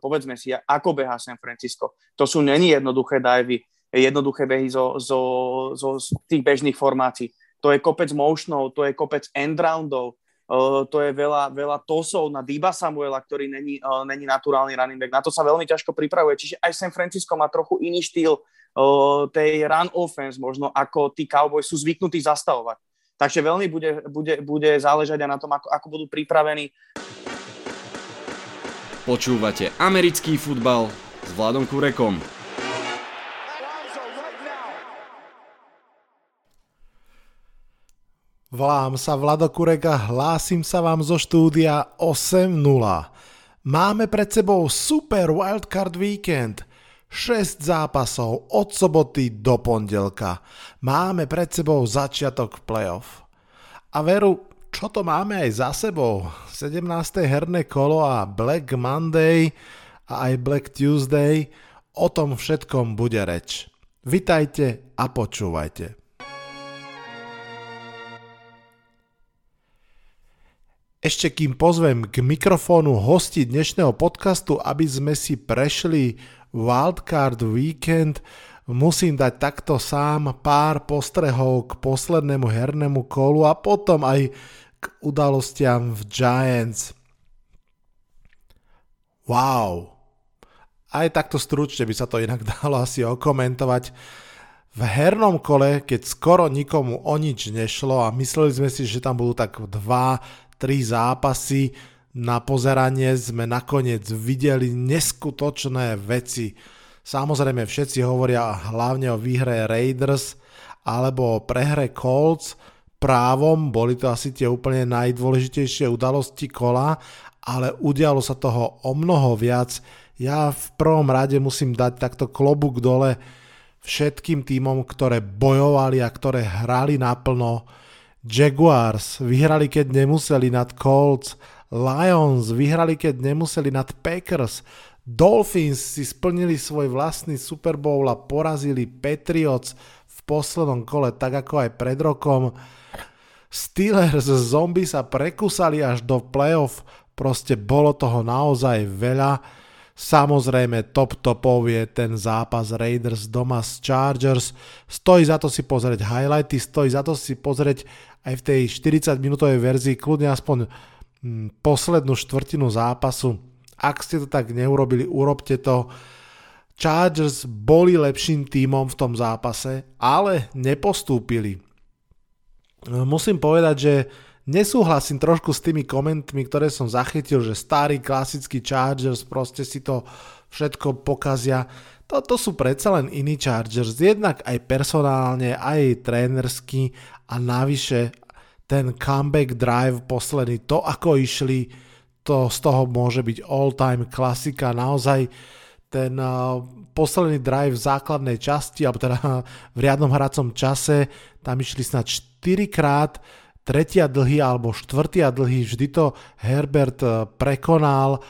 povedzme si, ako beha San Francisco. To sú není jednoduché divey, jednoduché behy zo, zo, zo, tých bežných formácií. To je kopec motionov, to je kopec endroundov, uh, to je veľa, veľa tosov na Diba Samuela, ktorý není, uh, není naturálny running back. Na to sa veľmi ťažko pripravuje. Čiže aj San Francisco má trochu iný štýl uh, tej run offense, možno ako tí Cowboys sú zvyknutí zastavovať. Takže veľmi bude, bude, bude záležať aj na tom, ako, ako budú pripravení. Počúvate americký futbal s Vladom Kurekom. Volám sa Vlado Kurek a hlásim sa vám zo štúdia 8.0. Máme pred sebou super wildcard weekend. 6 zápasov od soboty do pondelka. Máme pred sebou začiatok playoff. A veru, čo to máme aj za sebou? 17. herné kolo a Black Monday a aj Black Tuesday. O tom všetkom bude reč. Vitajte a počúvajte. Ešte kým pozvem k mikrofónu hosti dnešného podcastu, aby sme si prešli Wildcard Weekend, musím dať takto sám pár postrehov k poslednému hernému kolu a potom aj k udalostiam v Giants. Wow. Aj takto stručne by sa to inak dalo asi okomentovať. V hernom kole, keď skoro nikomu o nič nešlo a mysleli sme si, že tam budú tak dva, tri zápasy na pozeranie sme nakoniec videli neskutočné veci. Samozrejme všetci hovoria hlavne o výhre Raiders alebo o prehre Colts. Právom boli to asi tie úplne najdôležitejšie udalosti kola, ale udialo sa toho o mnoho viac. Ja v prvom rade musím dať takto klobúk dole všetkým týmom, ktoré bojovali a ktoré hrali naplno Jaguars vyhrali, keď nemuseli nad Colts, Lions vyhrali, keď nemuseli nad Packers, Dolphins si splnili svoj vlastný Super Bowl a porazili Patriots v poslednom kole, tak ako aj pred rokom. Steelers zombie sa prekusali až do playoff, proste bolo toho naozaj veľa. Samozrejme top topov je ten zápas Raiders doma s Chargers. Stojí za to si pozrieť highlighty, stojí za to si pozrieť aj v tej 40 minútovej verzii kľudne aspoň mm, poslednú štvrtinu zápasu. Ak ste to tak neurobili, urobte to. Chargers boli lepším tímom v tom zápase, ale nepostúpili. Musím povedať, že nesúhlasím trošku s tými komentmi, ktoré som zachytil, že starý klasický Chargers proste si to všetko pokazia. Toto sú predsa len iní Chargers, jednak aj personálne, aj trénersky a navyše ten comeback drive posledný, to ako išli, to z toho môže byť all-time klasika, naozaj ten uh, posledný drive v základnej časti, alebo teda v riadnom hracom čase, tam išli snad 4 krát, tretia dlhý alebo štvrtia dlhý, vždy to Herbert uh, prekonal,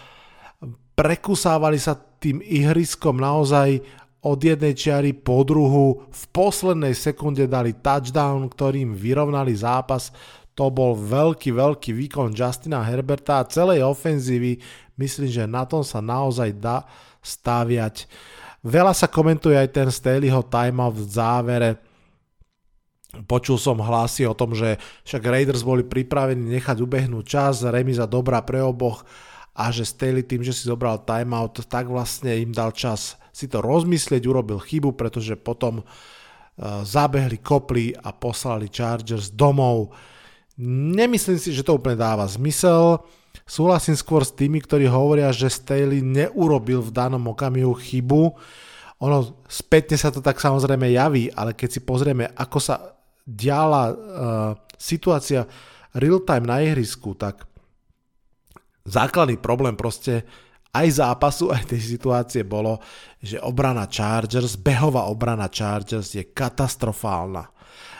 prekusávali sa tým ihriskom naozaj od jednej čiary po druhu. V poslednej sekunde dali touchdown, ktorým vyrovnali zápas. To bol veľký, veľký výkon Justina Herberta a celej ofenzívy. Myslím, že na tom sa naozaj dá staviať. Veľa sa komentuje aj ten Staleyho timeout v závere. Počul som hlasy o tom, že však Raiders boli pripravení nechať ubehnúť čas, remiza dobrá pre oboch a že Staley tým, že si zobral timeout, tak vlastne im dal čas si to rozmyslieť, urobil chybu, pretože potom uh, zabehli kopli a poslali Chargers domov. Nemyslím si, že to úplne dáva zmysel. Súhlasím skôr s tými, ktorí hovoria, že Staley neurobil v danom okamihu chybu. Ono spätne sa to tak samozrejme javí, ale keď si pozrieme, ako sa diala uh, situácia real time na ihrisku, tak základný problém proste aj zápasu, aj tej situácie bolo, že obrana Chargers, behová obrana Chargers je katastrofálna.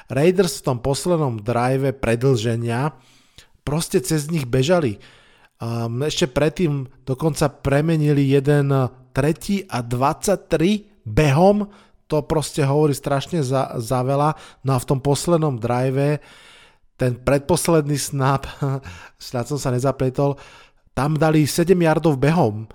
Raiders v tom poslednom drive predlženia proste cez nich bežali. Um, ešte predtým dokonca premenili jeden tretí a 23 behom, to proste hovorí strašne za, za veľa. No a v tom poslednom drive ten predposledný snap, snad som sa nezapletol, tam dali 7 yardov behom.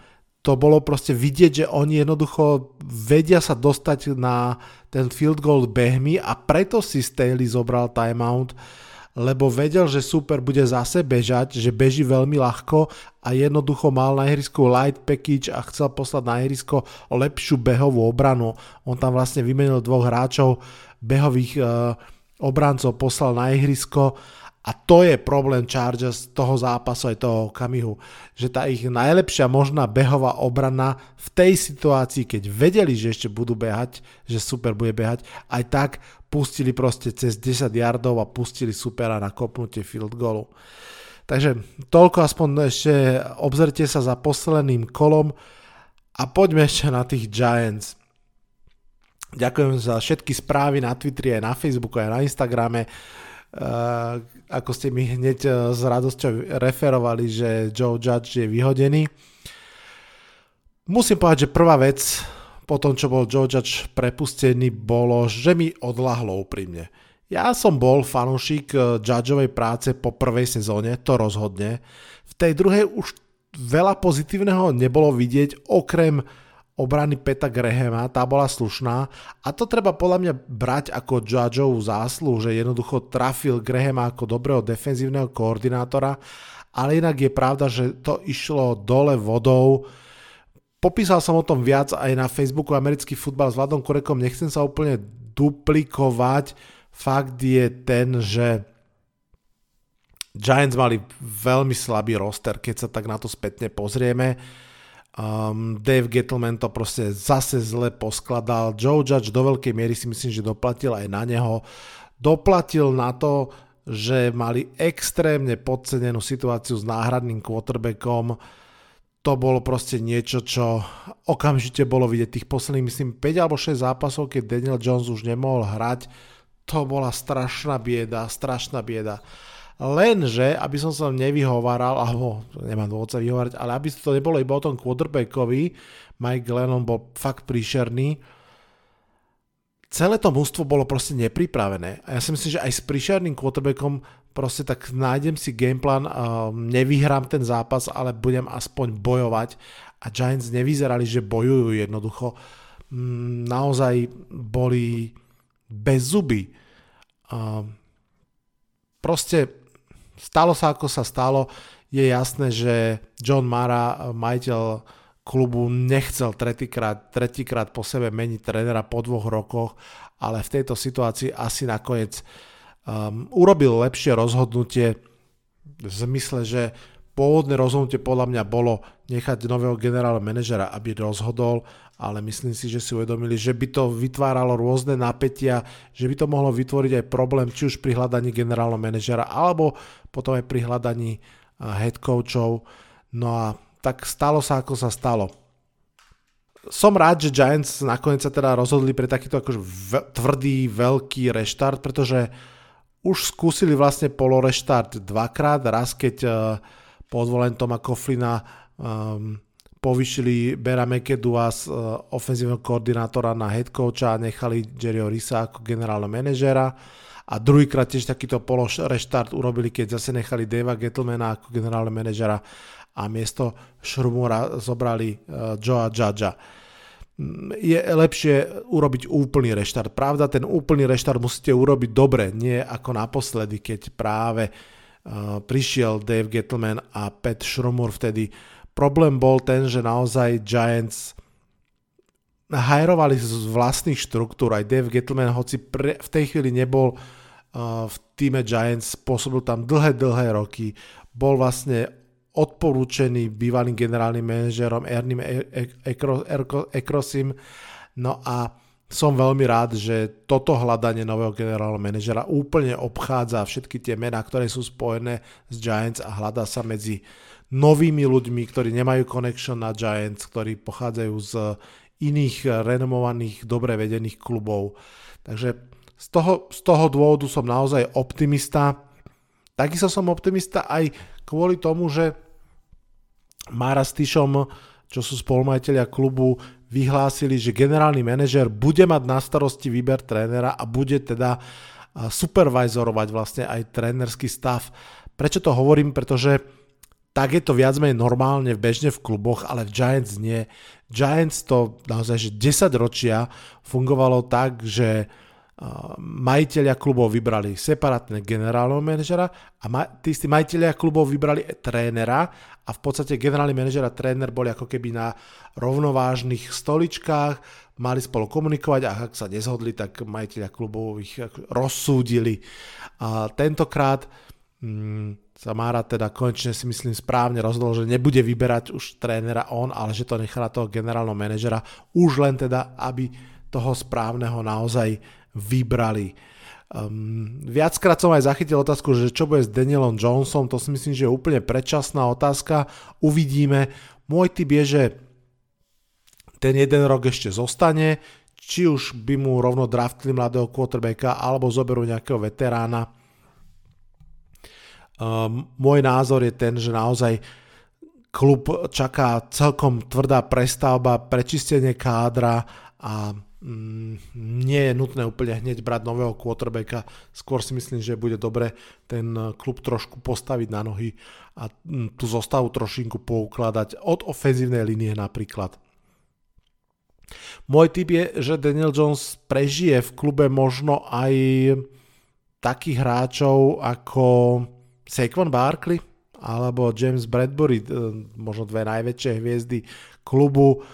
to bolo proste vidieť, že oni jednoducho vedia sa dostať na ten field goal behmi a preto si Staley zobral timeout, lebo vedel, že super bude zase bežať, že beží veľmi ľahko a jednoducho mal na ihrisku light package a chcel poslať na ihrisko lepšiu behovú obranu. On tam vlastne vymenil dvoch hráčov behových uh, obrancov, poslal na ihrisko a to je problém Chargers toho zápasu aj toho okamihu, že tá ich najlepšia možná behová obrana v tej situácii, keď vedeli, že ešte budú behať, že super bude behať, aj tak pustili proste cez 10 yardov a pustili supera na kopnutie field goalu. Takže toľko aspoň ešte obzrite sa za posledným kolom a poďme ešte na tých Giants. Ďakujem za všetky správy na Twitteri, aj na Facebooku, aj na Instagrame Uh, ako ste mi hneď uh, s radosťou referovali, že Joe Judge je vyhodený. Musím povedať, že prvá vec po tom, čo bol Joe Judge prepustený, bolo, že mi odlahlo úprimne. Ja som bol fanúšik uh, Judgeovej práce po prvej sezóne, to rozhodne. V tej druhej už veľa pozitívneho nebolo vidieť, okrem obrany Peta Grahama, tá bola slušná a to treba podľa mňa brať ako Judgeovú zásluhu, že jednoducho trafil Grahama ako dobrého defenzívneho koordinátora, ale inak je pravda, že to išlo dole vodou. Popísal som o tom viac aj na Facebooku Americký futbal s Vladom Kurekom, nechcem sa úplne duplikovať. Fakt je ten, že Giants mali veľmi slabý roster, keď sa tak na to spätne pozrieme Um, Dave Gettleman to proste zase zle poskladal. Joe Judge do veľkej miery si myslím, že doplatil aj na neho. Doplatil na to, že mali extrémne podcenenú situáciu s náhradným quarterbackom. To bolo proste niečo, čo okamžite bolo vidieť. Tých posledných, myslím, 5 alebo 6 zápasov, keď Daniel Jones už nemohol hrať, to bola strašná bieda, strašná bieda. Lenže, aby som sa nevyhovaral, alebo nemám dôvod sa vyhovárať, ale aby to nebolo iba o tom quarterbackovi, Mike Glennon bol fakt príšerný, celé to mústvo bolo proste nepripravené. A ja si myslím, že aj s príšerným quarterbackom proste tak nájdem si gameplan, nevyhrám ten zápas, ale budem aspoň bojovať. A Giants nevyzerali, že bojujú jednoducho. Mm, naozaj boli bez zuby. Proste stalo sa ako sa stalo. Je jasné, že John Mara, majiteľ klubu, nechcel tretíkrát, tretíkrát po sebe meniť trénera po dvoch rokoch, ale v tejto situácii asi nakoniec um, urobil lepšie rozhodnutie v zmysle, že pôvodné rozhodnutie podľa mňa bolo nechať nového generálneho manažera, aby rozhodol ale myslím si, že si uvedomili, že by to vytváralo rôzne napätia, že by to mohlo vytvoriť aj problém či už pri hľadaní generálneho manažera, alebo potom aj pri hľadaní head coachov. No a tak stalo sa, ako sa stalo. Som rád, že Giants nakoniec sa teda rozhodli pre takýto akože tvrdý, veľký reštart, pretože už skúsili vlastne poloreštart dvakrát, raz keď uh, po odvolení Toma Koflina um, povyšili Bera McAdoo z uh, ofenzívneho koordinátora na head coacha a nechali Jerryho Risa ako generálneho manažéra. A druhýkrát tiež takýto polo reštart urobili, keď zase nechali Davea Gettlemana ako generálneho manažera a miesto Šrumura zobrali uh, Joea Judgea je lepšie urobiť úplný reštart. Pravda, ten úplný reštart musíte urobiť dobre, nie ako naposledy, keď práve uh, prišiel Dave Gettleman a Pat Šrumur vtedy Problém bol ten, že naozaj Giants hajrovali z vlastných štruktúr. Aj Dave Gettleman, hoci pre, v tej chvíli nebol uh, v týme Giants, pôsobil tam dlhé, dlhé roky. Bol vlastne odporúčený bývalým generálnym manažerom Ernim Ekrosim. No a som veľmi rád, že toto hľadanie nového generálneho manažera úplne obchádza všetky tie mená, ktoré sú spojené s Giants a hľadá sa medzi novými ľuďmi, ktorí nemajú connection na Giants, ktorí pochádzajú z iných renomovaných, dobre vedených klubov. Takže z toho, z toho dôvodu som naozaj optimista. Takisto som optimista aj kvôli tomu, že Mara s Tyšom, čo sú spolumajiteľia klubu, vyhlásili, že generálny manažer bude mať na starosti výber trénera a bude teda supervizorovať vlastne aj trénerský stav. Prečo to hovorím? Pretože tak je to viac menej normálne bežne v kluboch, ale v Giants nie. Giants to naozaj, že 10 ročia fungovalo tak, že majiteľia klubov vybrali separátne generálneho manažera a ma, tí istí majiteľia klubov vybrali trénera a v podstate generálny manažer a tréner boli ako keby na rovnovážnych stoličkách, mali spolu komunikovať a ak sa nezhodli, tak majiteľia klubov ich rozsúdili. A tentokrát mm, sa Mára teda konečne si myslím správne rozhodol, že nebude vyberať už trénera on, ale že to nechá na toho generálneho manažera už len teda, aby toho správneho naozaj vybrali. Um, viackrát som aj zachytil otázku, že čo bude s Danielom Jonesom, to si myslím, že je úplne predčasná otázka. Uvidíme. Môj typ je, že ten jeden rok ešte zostane, či už by mu rovno draftili mladého quarterbacka, alebo zoberú nejakého veterána. Um, môj názor je ten, že naozaj klub čaká celkom tvrdá prestavba, prečistenie kádra a nie je nutné úplne hneď brať nového quarterbacka, skôr si myslím, že bude dobre ten klub trošku postaviť na nohy a mm, tú zostavu trošinku poukladať od ofenzívnej línie napríklad. Môj tip je, že Daniel Jones prežije v klube možno aj takých hráčov ako Saquon Barkley alebo James Bradbury, eh, možno dve najväčšie hviezdy klubu,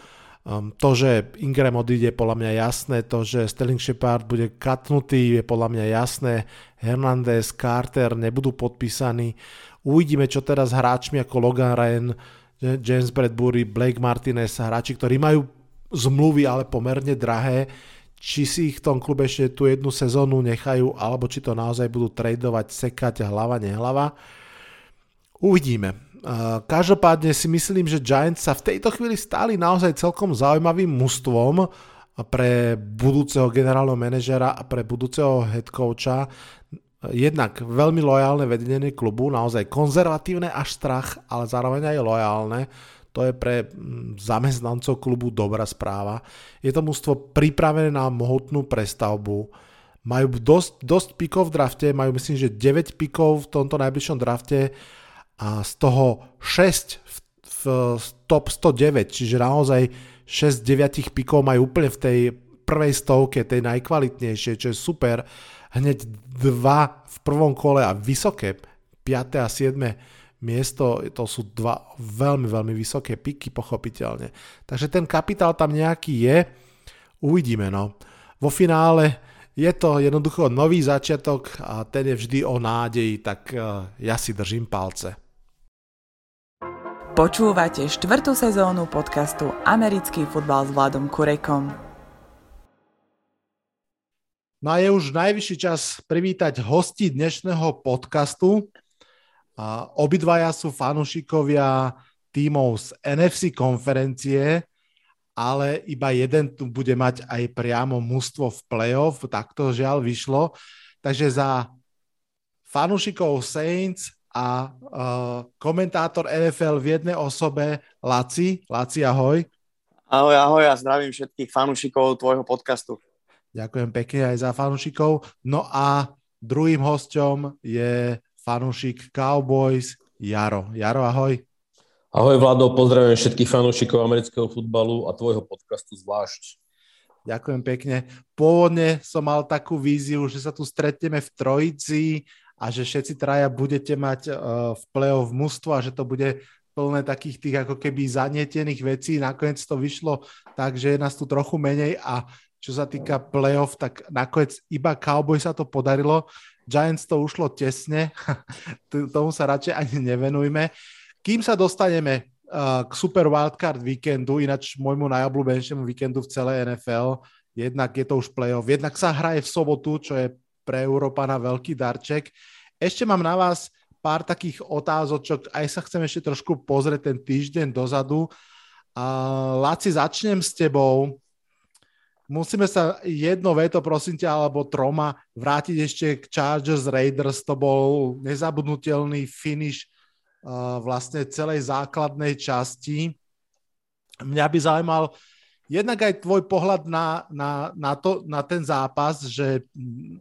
Um, to, že Ingram odíde, je podľa mňa jasné, to, že Sterling Shepard bude katnutý, je podľa mňa jasné, Hernandez, Carter nebudú podpísaní. Uvidíme, čo teraz hráčmi ako Logan Ryan, James Bradbury, Blake Martinez, hráči, ktorí majú zmluvy, ale pomerne drahé, či si ich v tom klube ešte tú jednu sezónu nechajú, alebo či to naozaj budú tradovať, sekať hlava, nehlava. Uvidíme. Každopádne si myslím, že Giants sa v tejto chvíli stali naozaj celkom zaujímavým mužstvom pre budúceho generálneho manažera a pre budúceho head coacha. Jednak veľmi lojálne vedenie klubu, naozaj konzervatívne až strach, ale zároveň aj lojálne. To je pre mm, zamestnancov klubu dobrá správa. Je to mužstvo pripravené na mohutnú prestavbu. Majú dosť, dosť pikov v drafte, majú myslím, že 9 pikov v tomto najbližšom drafte a z toho 6 v, v top 109, čiže naozaj 6 9 pikov majú úplne v tej prvej stovke, tej najkvalitnejšej, čo je super. Hneď dva v prvom kole a vysoké, 5. a 7. miesto, to sú dva veľmi, veľmi vysoké piky, pochopiteľne. Takže ten kapitál tam nejaký je, uvidíme no. Vo finále je to jednoducho nový začiatok a ten je vždy o nádeji, tak eh, ja si držím palce. Počúvate štvrtú sezónu podcastu Americký futbal s Vladom Kurekom. No a je už najvyšší čas privítať hosti dnešného podcastu. A obidvaja sú fanúšikovia tímov z NFC konferencie, ale iba jeden tu bude mať aj priamo mužstvo v playoff, tak to žiaľ vyšlo. Takže za fanúšikov Saints a uh, komentátor NFL v jednej osobe, Laci. Laci, ahoj. Ahoj, ahoj a zdravím všetkých fanúšikov tvojho podcastu. Ďakujem pekne aj za fanúšikov. No a druhým hosťom je fanúšik Cowboys Jaro. Jaro, ahoj. Ahoj Vlado, pozdravujem všetkých fanúšikov amerického futbalu a tvojho podcastu zvlášť. Ďakujem pekne. Pôvodne som mal takú víziu, že sa tu stretneme v trojici, a že všetci traja budete mať uh, v play-off mužstvo a že to bude plné takých tých ako keby zanietených vecí. Nakoniec to vyšlo tak, že je nás tu trochu menej a čo sa týka playoff, tak nakoniec iba Cowboy sa to podarilo. Giants to ušlo tesne, tomu sa radšej ani nevenujme. Kým sa dostaneme uh, k Super Wildcard víkendu, ináč môjmu najobľúbenejšiemu víkendu v celej NFL, jednak je to už playoff, jednak sa hraje v sobotu, čo je pre Európana veľký darček. Ešte mám na vás pár takých otázočok, aj sa chcem ešte trošku pozrieť ten týždeň dozadu. A Laci, začnem s tebou. Musíme sa jedno veto, prosím ťa, alebo troma vrátiť ešte k Chargers Raiders. To bol nezabudnutelný finish uh, vlastne celej základnej časti. Mňa by zaujímal, jednak aj tvoj pohľad na, na, na, to, na ten zápas, že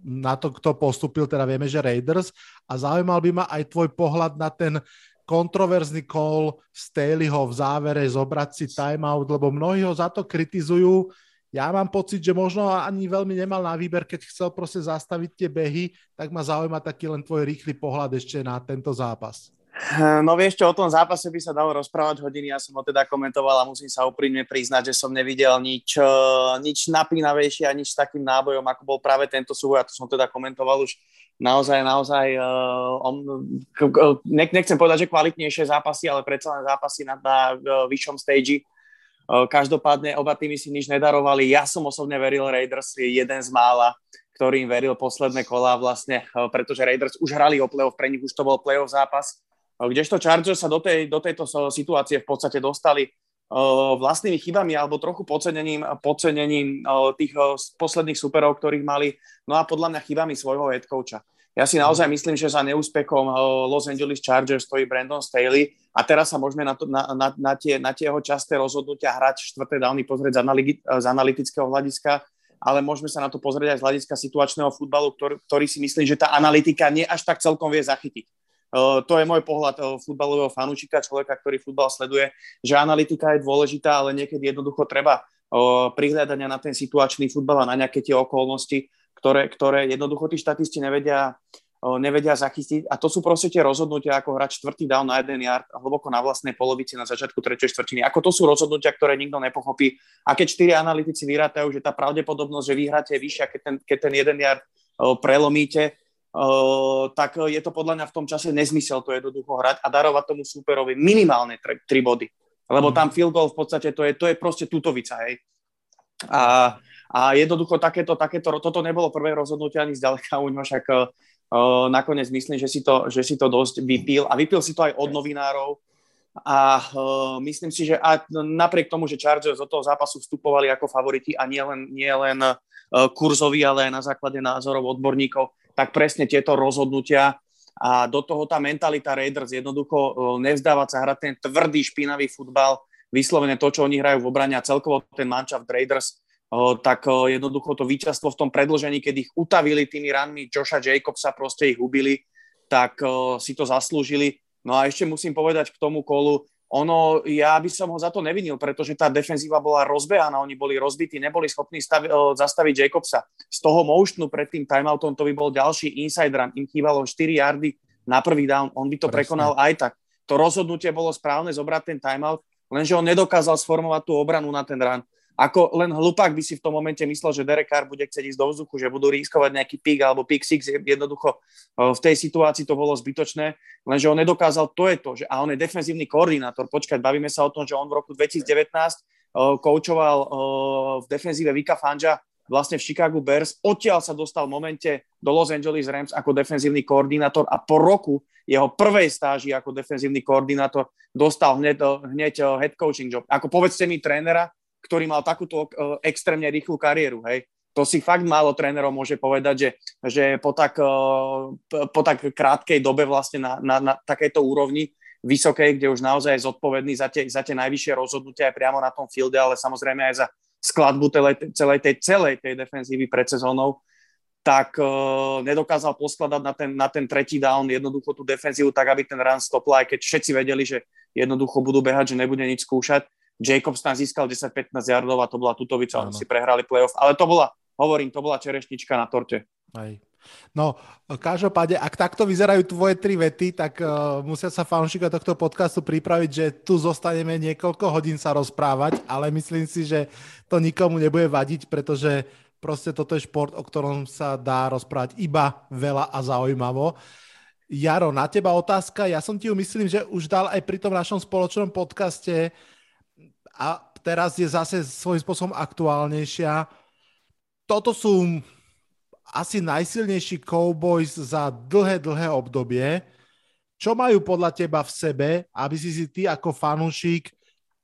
na to, kto postupil, teda vieme, že Raiders, a zaujímal by ma aj tvoj pohľad na ten kontroverzný call Staleyho v závere zobrať si timeout, lebo mnohí ho za to kritizujú. Ja mám pocit, že možno ani veľmi nemal na výber, keď chcel proste zastaviť tie behy, tak ma zaujíma taký len tvoj rýchly pohľad ešte na tento zápas. No vieš čo, o tom zápase by sa dalo rozprávať hodiny, ja som ho teda komentoval a musím sa úprimne priznať, že som nevidel nič, e, nič napínavejšie a nič s takým nábojom, ako bol práve tento súboj a to som teda komentoval už naozaj, naozaj, uh, on, nechcem povedať, že kvalitnejšie zápasy, ale predsa len zápasy na, na vyššom stage. Každopádne oba týmy si nič nedarovali. Ja som osobne veril Raiders, je jeden z mála, ktorým veril posledné kola vlastne, pretože Raiders už hrali o playoff, pre nich už to bol playoff zápas kdežto Chargers sa do, tej, do tejto situácie v podstate dostali vlastnými chybami alebo trochu podcenením, podcenením tých posledných superov, ktorých mali, no a podľa mňa chybami svojho head coacha. Ja si naozaj myslím, že za neúspechom Los Angeles Chargers stojí Brandon Staley a teraz sa môžeme na, to, na, na, na, tie, na tie jeho časté rozhodnutia hrať štvrté downy pozrieť z, analy, z analytického hľadiska, ale môžeme sa na to pozrieť aj z hľadiska situačného futbalu, ktorý, ktorý si myslím, že tá analytika nie až tak celkom vie zachytiť. To je môj pohľad futbalového fanúčika, človeka, ktorý futbal sleduje, že analytika je dôležitá, ale niekedy jednoducho treba prihľadania na ten situačný futbal a na nejaké tie okolnosti, ktoré, ktoré jednoducho tí štatisti nevedia, nevedia zachytiť. A to sú proste tie rozhodnutia, ako hrať čtvrtý down na jeden yard hlboko na vlastnej polovici na začiatku tretej štvrtiny. Ako to sú rozhodnutia, ktoré nikto nepochopí. A keď štyri analytici vyrátajú, že tá pravdepodobnosť, že vyhráte je vyššia, keď ten, keď ten jeden yard prelomíte, tak je to podľa mňa v tom čase nezmysel to jednoducho hrať a darovať tomu súperovi minimálne 3 body. Lebo mhm. tam field goal v podstate to je, to je proste tutovica, hej. A, a jednoducho takéto, takéto, toto nebolo prvé rozhodnutie ani zďaleka u ňo, však uh, nakoniec myslím, že si, to, že si to dosť vypil a vypil si to aj od novinárov a uh, myslím si, že a napriek tomu, že Chargers do toho zápasu vstupovali ako favoriti a nie len, nie len uh, kurzoví, ale aj na základe názorov odborníkov, tak presne tieto rozhodnutia a do toho tá mentalita Raiders jednoducho e, nevzdávať sa hrať ten tvrdý, špinavý futbal, vyslovene to, čo oni hrajú v obrane a celkovo ten manšaft Raiders, e, tak e, jednoducho to víťazstvo v tom predlžení, keď ich utavili tými ranmi Joša Jacobsa, proste ich ubili, tak si to zaslúžili. No a ešte musím povedať k tomu kolu, ono, ja by som ho za to nevinil, pretože tá defenzíva bola rozbehaná, oni boli rozbití, neboli schopní stavi, zastaviť Jacobsa. Z toho motionu pred tým timeoutom to by bol ďalší inside run, im chýbalo 4 yardy na prvý down, on by to Presne. prekonal aj tak. To rozhodnutie bolo správne zobrať ten timeout, lenže on nedokázal sformovať tú obranu na ten run. Ako len hlupák by si v tom momente myslel, že Derek Carr bude chcieť ísť do vzduchu, že budú riskovať nejaký pick alebo pick six. Jednoducho v tej situácii to bolo zbytočné, lenže on nedokázal, to je to, že a on je defenzívny koordinátor. Počkať, bavíme sa o tom, že on v roku 2019 koučoval v defenzíve Vika Fanja vlastne v Chicago Bears. Odtiaľ sa dostal v momente do Los Angeles Rams ako defenzívny koordinátor a po roku jeho prvej stáži ako defenzívny koordinátor dostal hneď, hneď head coaching job. Ako povedzte mi trénera, ktorý mal takúto uh, extrémne rýchlu kariéru, hej. To si fakt málo trénerov môže povedať, že, že po, tak, uh, po tak krátkej dobe vlastne na, na, na takejto úrovni vysokej, kde už naozaj je zodpovedný za tie, za tie najvyššie rozhodnutia aj priamo na tom fielde, ale samozrejme aj za skladbu celej, celej, tej, celej tej defenzívy pred sezónou, tak uh, nedokázal poskladať na ten, na ten tretí down jednoducho tú defenzívu tak, aby ten run stopla, aj keď všetci vedeli, že jednoducho budú behať, že nebude nič skúšať Jacobs tam získal 10-15 yardov a to bola tutovica, oni si prehrali playoff, ale to bola, hovorím, to bola čerešnička na torte. Aj. No, každopádne, ak takto vyzerajú tvoje tri vety, tak uh, musia sa fanúšika tohto podcastu pripraviť, že tu zostaneme niekoľko hodín sa rozprávať, ale myslím si, že to nikomu nebude vadiť, pretože proste toto je šport, o ktorom sa dá rozprávať iba veľa a zaujímavo. Jaro, na teba otázka. Ja som ti ju myslím, že už dal aj pri tom našom spoločnom podcaste a teraz je zase svojím spôsobom aktuálnejšia. Toto sú asi najsilnejší Cowboys za dlhé, dlhé obdobie. Čo majú podľa teba v sebe, aby si si ty ako fanúšik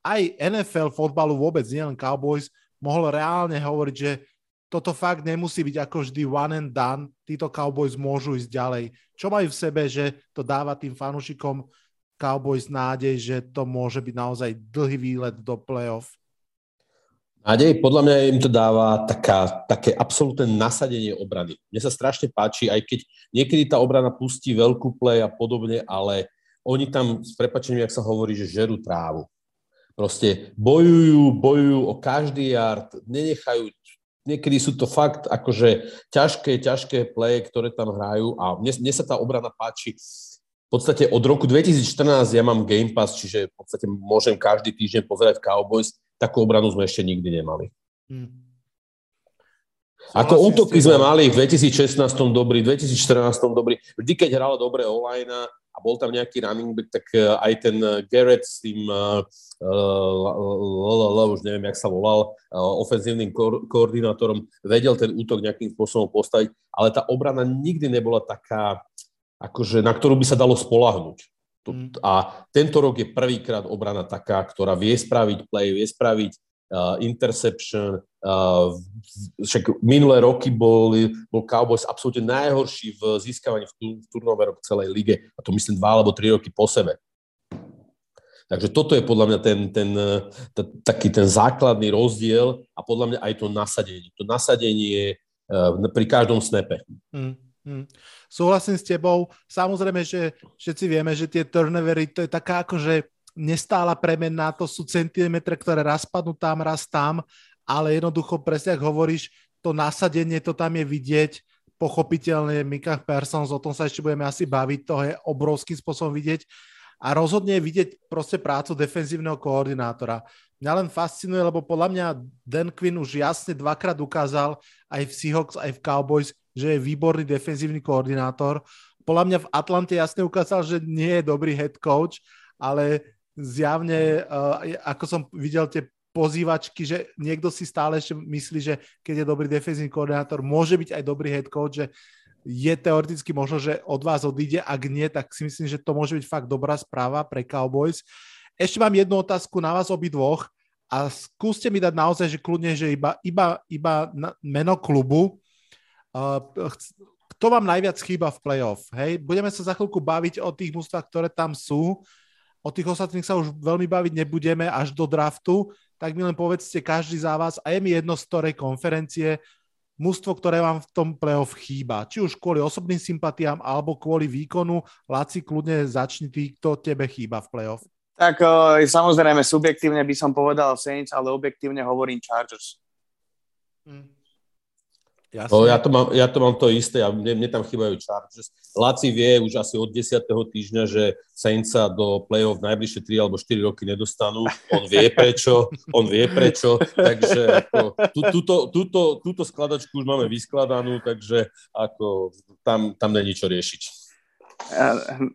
aj NFL fotbalu vôbec, nielen Cowboys, mohol reálne hovoriť, že toto fakt nemusí byť ako vždy one and done, títo Cowboys môžu ísť ďalej. Čo majú v sebe, že to dáva tým fanúšikom Cowboys nádej, že to môže byť naozaj dlhý výlet do playoff? Nádej, podľa mňa im to dáva taká, také absolútne nasadenie obrany. Mne sa strašne páči, aj keď niekedy tá obrana pustí veľkú play a podobne, ale oni tam, s prepačením, jak sa hovorí, že žerú trávu. Proste bojujú, bojujú o každý yard, nenechajú, niekedy sú to fakt akože ťažké, ťažké play, ktoré tam hrajú a mne, mne sa tá obrana páči. V podstate od roku 2014 ja mám Game Pass, čiže v podstate môžem každý týždeň pozerať Cowboys. Takú obranu sme ešte nikdy nemali. Hmm. Ako útoky sme mali v 2016 dobrý, v 2014 dobrý. Vždy, keď hrala dobre online a bol tam nejaký running back, tak eh, aj ten eh, Garrett s tým, uh, už neviem, jak sa volal, ofenzívnym ko- koordinátorom, vedel ten útok nejakým spôsobom postaviť, ale tá obrana nikdy nebola taká, akože, na ktorú by sa dalo spolahnuť. Mm. A tento rok je prvýkrát obrana taká, ktorá vie spraviť play, vie spraviť uh, interception. Uh, však minulé roky boli, bol Cowboys absolútne najhorší v získavaní v, v turnoveroch celej lige. A to myslím dva alebo tri roky po sebe. Takže toto je podľa mňa ten, ten, t- taký ten základný rozdiel a podľa mňa aj to nasadenie. To nasadenie uh, pri každom snepe. Mm, mm. Súhlasím s tebou. Samozrejme, že všetci vieme, že tie turnovery, to je taká akože nestála premenná, to sú centimetre, ktoré raz padnú tam, raz tam, ale jednoducho presne, ak hovoríš, to nasadenie, to tam je vidieť, pochopiteľne Mika Persons, o tom sa ešte budeme asi baviť, to je obrovským spôsobom vidieť a rozhodne vidieť proste prácu defenzívneho koordinátora. Mňa len fascinuje, lebo podľa mňa Dan Quinn už jasne dvakrát ukázal aj v Seahawks, aj v Cowboys, že je výborný defenzívny koordinátor. Podľa mňa v Atlante jasne ukázal, že nie je dobrý head coach, ale zjavne, uh, ako som videl tie pozývačky, že niekto si stále ešte myslí, že keď je dobrý defenzívny koordinátor, môže byť aj dobrý head coach, že je teoreticky možno, že od vás odíde, ak nie, tak si myslím, že to môže byť fakt dobrá správa pre Cowboys. Ešte mám jednu otázku na vás obidvoch a skúste mi dať naozaj, že kľudne, že iba, iba, iba meno klubu. Kto vám najviac chýba v playoff? Hej? Budeme sa za chvíľku baviť o tých mústvach, ktoré tam sú, o tých ostatných sa už veľmi baviť nebudeme až do draftu, tak mi len povedzte každý za vás a je mi jedno z ktorej konferencie mužstvo, ktoré vám v tom playoff chýba. Či už kvôli osobným sympatiám alebo kvôli výkonu. Laci, kľudne začni ty, kto tebe chýba v playoff. Tak uh, samozrejme, subjektívne by som povedal Saints, ale objektívne hovorím Chargers. Hmm. Jasne. No, ja, to mám, ja to mám to isté a mne, mne tam chýbajú Chargers. Laci vie už asi od 10. týždňa, že Saints sa do play-off najbližšie 3 alebo 4 roky nedostanú. On vie prečo, on vie prečo, takže ako, tú, túto, túto, túto skladačku už máme vyskladanú, takže ako, tam, tam není čo riešiť.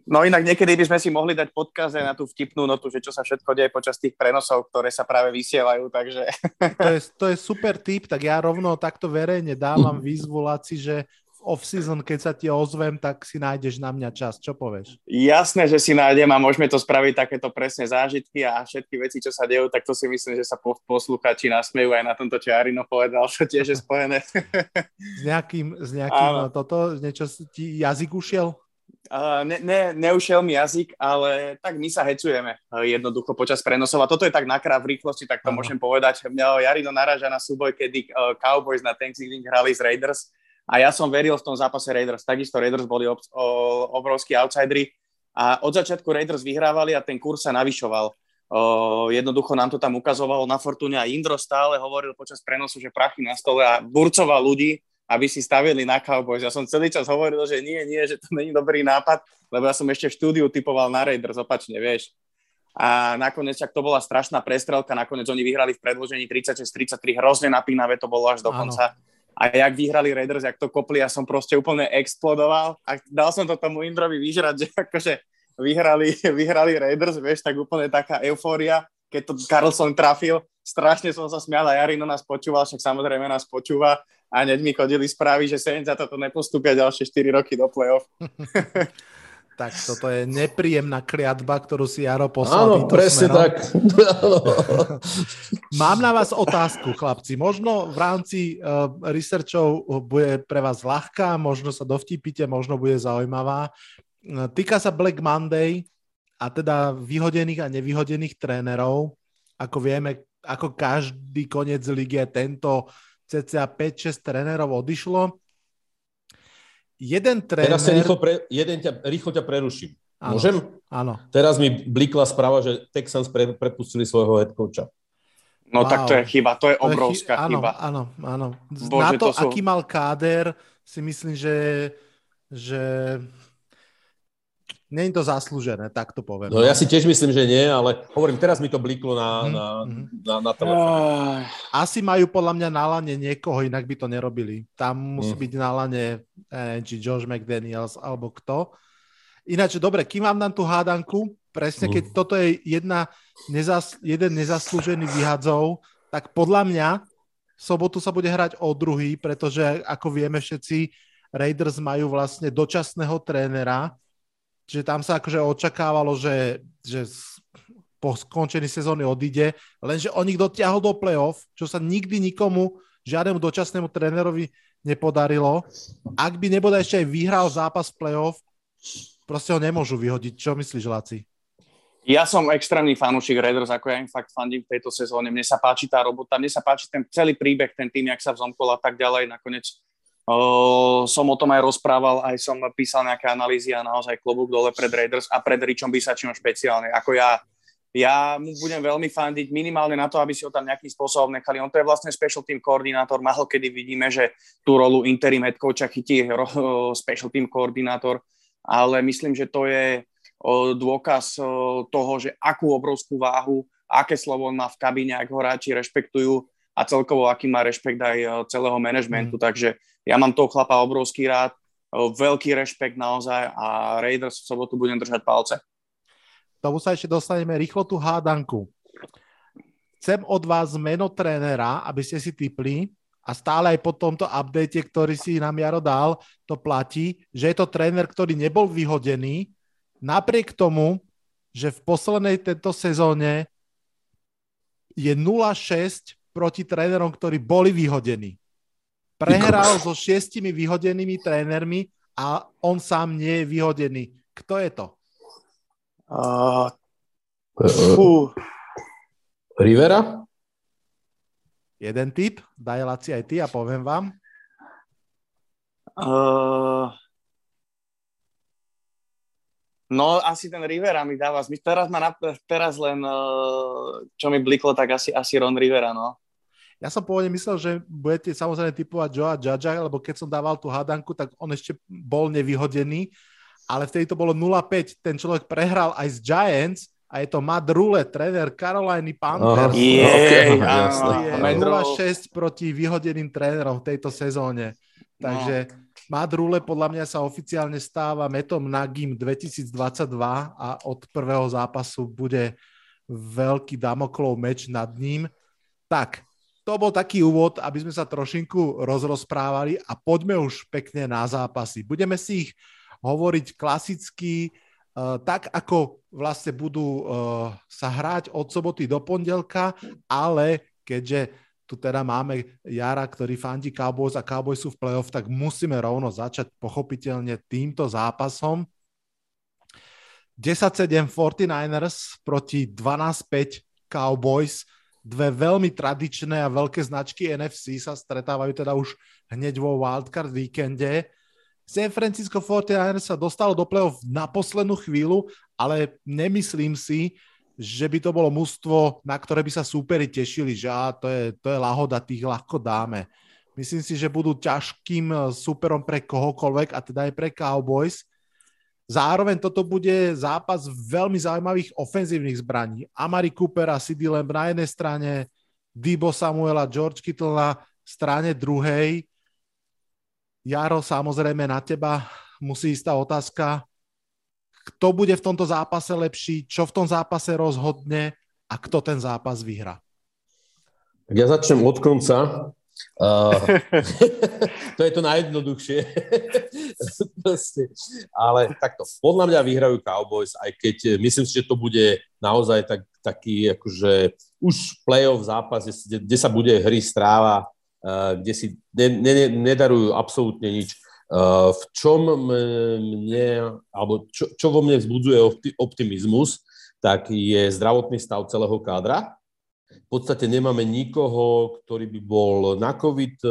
No inak niekedy by sme si mohli dať podkaz na tú vtipnú notu, že čo sa všetko deje počas tých prenosov, ktoré sa práve vysielajú, takže... To je, to je super tip, tak ja rovno takto verejne dávam výzvu Laci, že off-season, keď sa ti ozvem, tak si nájdeš na mňa čas. Čo povieš? Jasné, že si nájdem a môžeme to spraviť takéto presne zážitky a všetky veci, čo sa dejú, tak to si myslím, že sa posluchači nasmejú aj na tomto, čo Arino povedal, čo tiež je spojené. S nejakým, s nejakým toto, niečo ti jazyk ušiel? Uh, ne, ne, neušiel mi jazyk, ale tak my sa hecujeme uh, jednoducho počas prenosov a toto je tak nakrát v rýchlosti, tak to uh-huh. môžem povedať. Mňa Jarino naráža na súboj, kedy uh, Cowboys na Thanksgiving hrali z Raiders a ja som veril v tom zápase Raiders. Takisto Raiders boli ob, o, obrovskí outsideri a od začiatku Raiders vyhrávali a ten kurz sa navyšoval. Uh, jednoducho nám to tam ukazovalo na Fortune a Indro stále hovoril počas prenosu, že prachy na stole a burcoval ľudí aby si stavili na Cowboys. Ja som celý čas hovoril, že nie, nie, že to není dobrý nápad, lebo ja som ešte v štúdiu typoval na Raiders, opačne, vieš. A nakoniec, ak to bola strašná prestrelka, nakoniec oni vyhrali v predložení 36-33, hrozne napínavé to bolo až do konca. A jak vyhrali Raiders, jak to kopli, ja som proste úplne explodoval a dal som to tomu Indrovi vyžrať, že akože vyhrali, vyhrali Raiders, vieš, tak úplne taká eufória, keď to Carlson trafil, strašne som sa smial a Jarino nás počúval, však samozrejme nás počúva a hneď mi chodili správy, že Saints za toto nepostupia ďalšie 4 roky do play-off. tak toto je nepríjemná kliatba, ktorú si Jaro poslal. Áno, presne smerom. tak. Mám na vás otázku, chlapci. Možno v rámci uh, researchov bude pre vás ľahká, možno sa dovtípite, možno bude zaujímavá. Uh, týka sa Black Monday a teda vyhodených a nevyhodených trénerov. Ako vieme, ako každý koniec ligy tento cca 5-6 trénerov odišlo. Jeden tréner... Teraz sa rýchlo, pre, jeden ťa, rýchlo ťa preruším. Ano. Môžem? áno. Teraz mi blikla správa, že Texans pre, prepustili svojho head coacha. No wow. tak to je chyba, to je obrovská to je chy- chyba. Áno, áno, áno. Bože, Na to, to sú- aký mal káder, si myslím, že, že nie je to zaslúžené, tak to poviem. No ja si tiež myslím, že nie, ale hovorím, teraz mi to bliklo na, Mhm, na, mhm. na, na telefóne. Ah, Asi majú podľa mňa na lane niekoho, inak by to nerobili. Tam musí Mm. byť na lane eh, či Josh McDaniels alebo kto. Ináč, dobre, kým mám nám tú hádanku, presne keď Mm. toto je jedna nezas, jeden nezaslúžený vyhadzov, tak podľa mňa v sobotu sa bude hrať o druhý, pretože ako vieme všetci, Raiders majú vlastne dočasného trénera, čiže tam sa akože očakávalo, že, že po skončení sezóny odíde, lenže on ich dotiahol do play-off, čo sa nikdy nikomu, žiadnemu dočasnému trénerovi nepodarilo. Ak by nebodaj ešte aj vyhral zápas v play-off, proste ho nemôžu vyhodiť. Čo myslíš, Laci? Ja som extrémny fanúšik Raiders, ako ja im fakt fandím v tejto sezóne. Mne sa páči tá robota, mne sa páči ten celý príbeh, ten tým, jak sa vzomkol a tak ďalej. Nakoniec som o tom aj rozprával, aj som písal nejaké analýzy a naozaj klobúk dole pred Raiders a pred Richom Bisačom špeciálne. Ako ja, ja mu budem veľmi fandiť minimálne na to, aby si ho tam nejakým spôsobom nechali. On to je vlastne special team koordinátor. Málo kedy vidíme, že tú rolu interim head coacha chytí special team koordinátor, ale myslím, že to je dôkaz toho, že akú obrovskú váhu, aké slovo on má v kabíne, ak ho hráči rešpektujú a celkovo aký má rešpekt aj o, celého manažmentu. Mm. Takže ja mám toho chlapa obrovský rád, o, veľký rešpekt naozaj a Raiders v sobotu budem držať palce. Tomu sa ešte dostaneme rýchlo tú hádanku. Chcem od vás meno trénera, aby ste si typli a stále aj po tomto update, ktorý si nám Jaro dal, to platí, že je to tréner, ktorý nebol vyhodený, napriek tomu, že v poslednej tejto sezóne je 0-6 proti trénerom, ktorí boli vyhodení. Prehral so šiestimi vyhodenými trénermi a on sám nie je vyhodený. Kto je to? Uh, fú, Rivera? Jeden tip, daj Laci aj ty a poviem vám. uh, no asi ten Rivera mi dáva zmysel. Teraz, ma teraz len, uh, čo mi bliklo, tak asi, asi Ron Rivera, no. Ja som pôvodne myslel, že budete samozrejme typovať Joea Judgea, lebo keď som dával tú hadanku, tak on ešte bol nevyhodený, ale vtedy to bolo 0-5. Ten človek prehral aj z Giants a je to Matt Rule, tréner Caroliny Panthers. Okay, jasné. je Matt Rule. 0-6 proti vyhodeným trénerom v tejto sezóne. Takže Matt Rule podľa mňa sa oficiálne stáva metom na GIM 2022 a od prvého zápasu bude veľký damoklov meč nad ním. Tak, to bol taký úvod, aby sme sa trošinku rozrozprávali a poďme už pekne na zápasy. Budeme si ich hovoriť klasicky, uh, tak ako vlastne budú uh, sa hrať od soboty do pondelka, ale keďže tu teda máme Jara, ktorý fandí Cowboys a Cowboys sú v playoff, tak musíme rovno začať pochopiteľne týmto zápasom. 10-7 49ers proti 12-5 Cowboys. Dve veľmi tradičné a veľké značky NFC sa stretávajú teda už hneď vo wildcard víkende. San Francisco 49ers sa dostalo do play-off na poslednú chvíľu, ale nemyslím si, že by to bolo mužstvo, na ktoré by sa súperi tešili, že á, to, je, to je lahoda, tých ľahko dáme. Myslím si, že budú ťažkým eh, súperom pre kohokoľvek a teda aj pre Cowboys. Zároveň toto bude zápas veľmi zaujímavých ofenzívnych zbraní. Amari Cooper a CD Lamb na jednej strane, Debo Samuel a George Kittle na strane druhej. Jaro, samozrejme na teba musí ísť tá otázka, kto bude v tomto zápase lepší, čo v tom zápase rozhodne a kto ten zápas vyhra. Ja začnem od konca. To je to najjednoduchšie. Ale takto, podľa mňa vyhrajú Cowboys, aj keď eh, myslím si, že to bude naozaj tak, taký akože už playoff zápas, kde, kde sa bude hry stráva, uh, kde si ne, ne, nedarujú absolútne nič. Uh, v čom mne, alebo čo, čo vo mne vzbudzuje opti, optimizmus, tak je zdravotný stav celého kádra, v podstate nemáme nikoho, ktorý by bol na COVID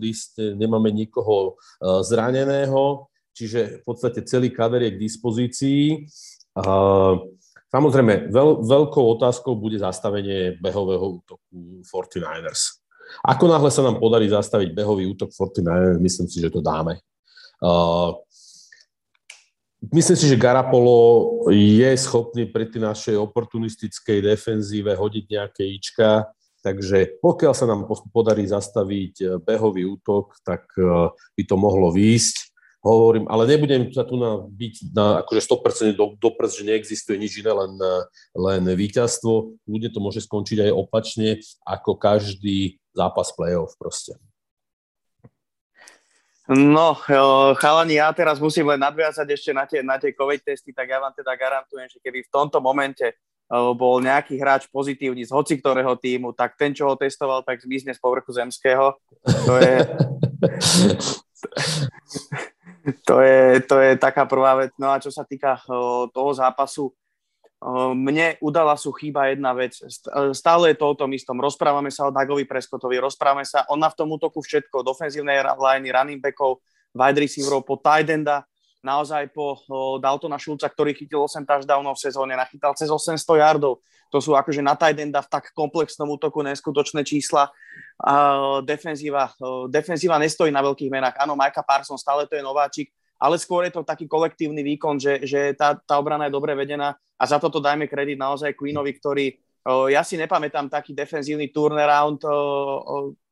liste, nemáme nikoho zraneného, čiže v podstate celý kader je k dispozícii samozrejme, veľ, veľkou otázkou bude zastavenie behového útoku 49ers. Ako náhle sa nám podarí zastaviť behový útok 49ers, myslím si, že to dáme. Uh, myslím si, že Garapolo je schopný pri tej našej oportunistickej defenzíve hodiť nejaké ička, Takže pokiaľ sa nám podarí zastaviť eh, behový útok, tak eh, by to mohlo výjsť. Hovorím, ale nebudem sa tu na, byť na akože 100% do, doprst, že neexistuje nič iné, len, eh, len víťazstvo. Ľudia to môže skončiť aj opačne, ako každý zápas play-off proste. No, chalani, ja teraz musím len nadviazať ešte na tie, na tie COVID testy, tak ja vám teda garantujem, že keby v tomto momente bol nejaký hráč pozitívny z hoci ktorého týmu, tak ten, čo ho testoval, tak zmizne z povrchu zemského. To je, to je, to je taká prvá vec. No a čo sa týka toho zápasu, mne udala sú chýba jedna vec. Stále je to o tom istom. Rozprávame sa o Dagovi Preskotovi, rozprávame sa, on má v tom útoku všetko, od ofenzívnej liney, running backov, wide receiverov, po tight enda, naozaj po Daltona Šulca, ktorý chytil 8 touchdownov v sezóne, nachytal cez 800 yardov. To sú akože na tight enda v tak komplexnom útoku neskutočné čísla. Uh, defenzíva, defenzíva nestojí na veľkých menách. Áno, Majka Parson, stále to je nováčik, ale skôr je to taký kolektívny výkon, že, že tá, tá obrana je dobre vedená a za toto dajme kredit naozaj Queenovi, ktorý ja si nepamätám taký defenzívny turnaround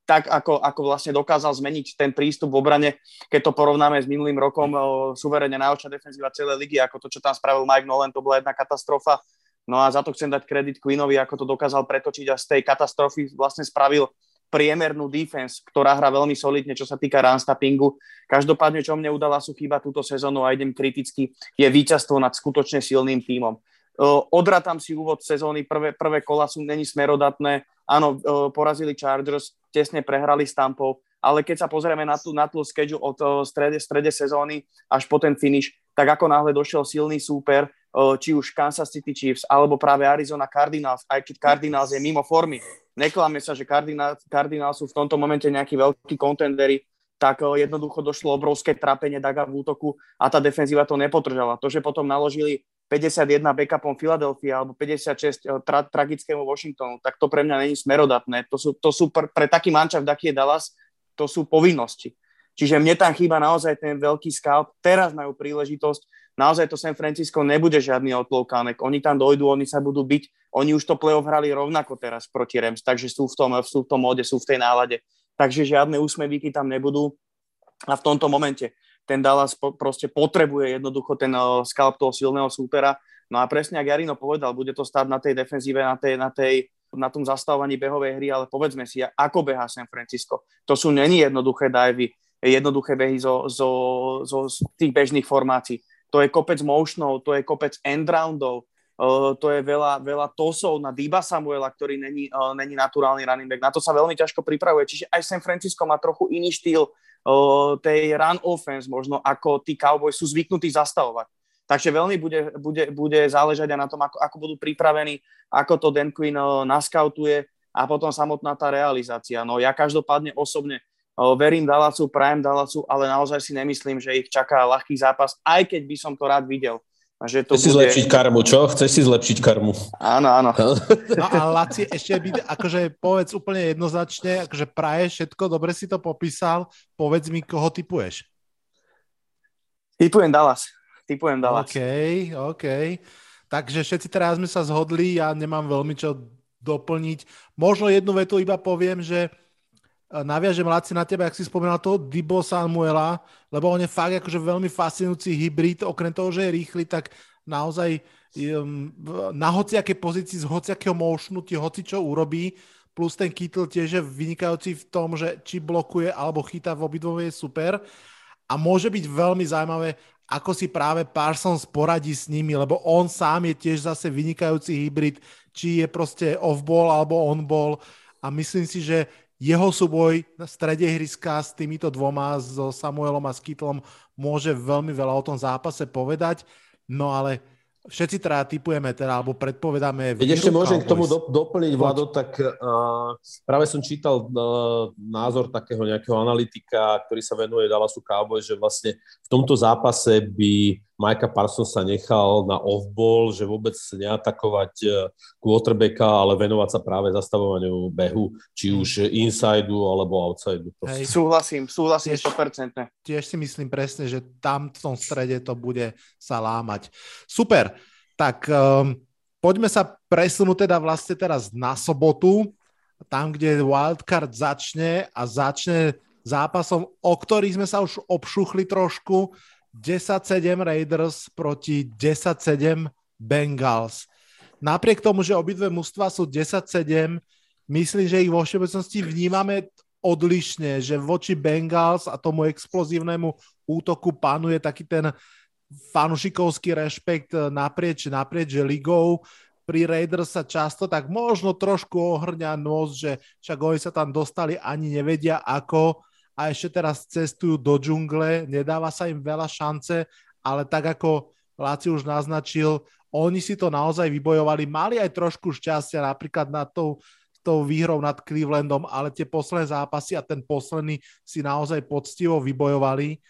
tak ako, ako vlastne dokázal zmeniť ten prístup v obrane, keď to porovnáme s minulým rokom, suverene najlepšia defenzíva celej ligy, ako to, čo tam spravil Mike Nolan, to bola jedna katastrofa. No a za to chcem dať kredit Queenovi, ako to dokázal pretočiť a z tej katastrofy vlastne spravil priemernú defense, ktorá hrá veľmi solidne, čo sa týka runstappingu. Každopádne, čo mne udala sú chyba túto sezónu a idem kriticky, je víťazstvo nad skutočne silným tímom. Odratám si úvod sezóny, prvé, prvé kola sú není smerodatné. Áno, porazili Chargers, tesne prehrali s Tampou, ale keď sa pozrieme na tú, na tú schedule od strede, strede sezóny až po ten finish, tak ako náhle došiel silný súper, či už Kansas City Chiefs, alebo práve Arizona Cardinals, aj keď Cardinals je mimo formy. Neklame sa, že Cardinals, Cardinals sú v tomto momente nejakí veľkí kontenderi, tak jednoducho došlo obrovské trápenie Daga v útoku a tá defenzíva to nepotržala. To, že potom naložili 51 backupom Philadelphia alebo 56 eh, tra- tragickému Washingtonu, tak to pre mňa není smerodatné. To sú, to sú pr- pre taký mančav, aký je Dallas, to sú povinnosti. Čiže mne tam chýba naozaj ten veľký scout. Teraz majú príležitosť. Naozaj to San Francisco nebude žiadny otloukánek. Oni tam dojdú, oni sa budú byť. Oni už to playoff hrali rovnako teraz proti Rams, takže sú v tom, sú v tom móde, sú v tej nálade. Takže žiadne úsmevíky tam nebudú. A v tomto momente ten Dallas po, proste potrebuje jednoducho ten uh, skalp toho silného súpera. No a presne, ak Jarino povedal, bude to stáť na tej defenzíve, na, tej, na, tej, na tom zastavovaní behovej hry, ale povedzme si, ako beha San Francisco. To sú není jednoduché divey, jednoduché behy zo, zo, zo, z tých bežných formácií. To je kopec motionov, to je kopec endroundov, Uh, to je veľa, veľa tosov na Diba Samuela, ktorý není, uh, není naturálny running back. Na to sa veľmi ťažko pripravuje. Čiže aj San Francisco má trochu iný štýl tej run offense možno, ako tí Cowboys sú zvyknutí zastavovať. Takže veľmi bude, bude, bude záležať aj na tom, ako, ako budú pripravení, ako to Dan Quinn naskautuje a potom samotná tá realizácia. No ja každopádne osobne verím Dallasu, prajem Dallasu, ale naozaj si nemyslím, že ich čaká ľahký zápas, aj keď by som to rád videl. A že to Chceš bude... si zlepšiť karmu, čo? Chceš si zlepšiť karmu. Áno, áno. No a Laci, ešte by, akože povedz úplne jednoznačne, akože praje všetko, dobre si to popísal, povedz mi, koho typuješ. Typujem Dallas. Typujem Dallas. OK, OK. Takže všetci teraz sme sa zhodli, ja nemám veľmi čo doplniť. Možno jednu vetu iba poviem, že naviažem Laci na teba, ak si spomínal toho Dibo Samuela, lebo on je fakt akože veľmi fascinujúci hybrid, okrem toho, že je rýchly, tak naozaj na hociaké pozícii z hociakého motionu ti hoci čo urobí, plus ten Kittle tiež je vynikajúci v tom, že či blokuje alebo chytá v obidvoch je super. A môže byť veľmi zaujímavé, ako si práve Parsons poradí s nimi, lebo on sám je tiež zase vynikajúci hybrid, či je proste off-ball alebo on-ball. A myslím si, že jeho súboj na strede hryska s týmito dvoma, so Samuelom a Skytlom, môže veľmi veľa o tom zápase povedať. No ale všetci teda typujeme, teda, alebo predpovedáme... Keď ešte môžem k tomu do, doplniť, Vlado, tak uh, práve som čítal uh, názor takého nejakého analytika, ktorý sa venuje Dallasu Cowboys, že vlastne v tomto zápase by Majka Parsons sa nechal na off-ball, že vôbec neatakovať e, quarterbacka, ale venovať sa práve zastavovaniu behu, či už inside alebo outside. Hej. Súhlasím, súhlasím tiež, 100%. Tiež si myslím presne, že tam v tom strede to bude sa lámať. Super, tak um, poďme sa presunúť teda vlastne teraz na sobotu, tam, kde wildcard začne a začne zápasom, o ktorých sme sa už obšuchli trošku, 10-7 Raiders proti 10-7 Bengals. Napriek tomu, že obidve mužstva sú 10-7, myslím, že ich vo všeobecnosti vnímame odlišne, že voči Bengals a tomu explozívnemu útoku panuje taký ten fanušikovský rešpekt naprieč, naprieč ligou. Pri Raiders sa často tak možno trošku ohrňa nos, že však oni sa tam dostali, ani nevedia ako a ešte teraz cestujú do džungle, nedáva sa im veľa šance, ale tak ako Láci už naznačil, oni si to naozaj vybojovali, mali aj trošku šťastia napríklad na tou, tou výhrou nad Clevelandom, ale tie posledné zápasy a ten posledný si naozaj poctivo vybojovali.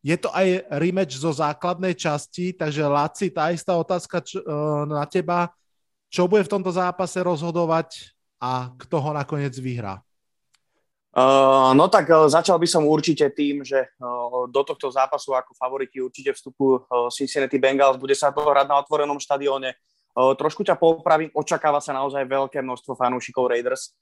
Je to aj rematch zo základnej časti, takže Laci, tá istá otázka čo, e, na teba. Čo bude v tomto zápase rozhodovať a kto ho nakoniec vyhrá? Uh, no tak uh, začal by som určite tým, že uh, do tohto zápasu ako favoriti určite vstupujú uh, Cincinnati Bengals. Bude sa to hrať na otvorenom štadióne. Trošku ťa popravím, očakáva sa naozaj veľké množstvo fanúšikov Raiders.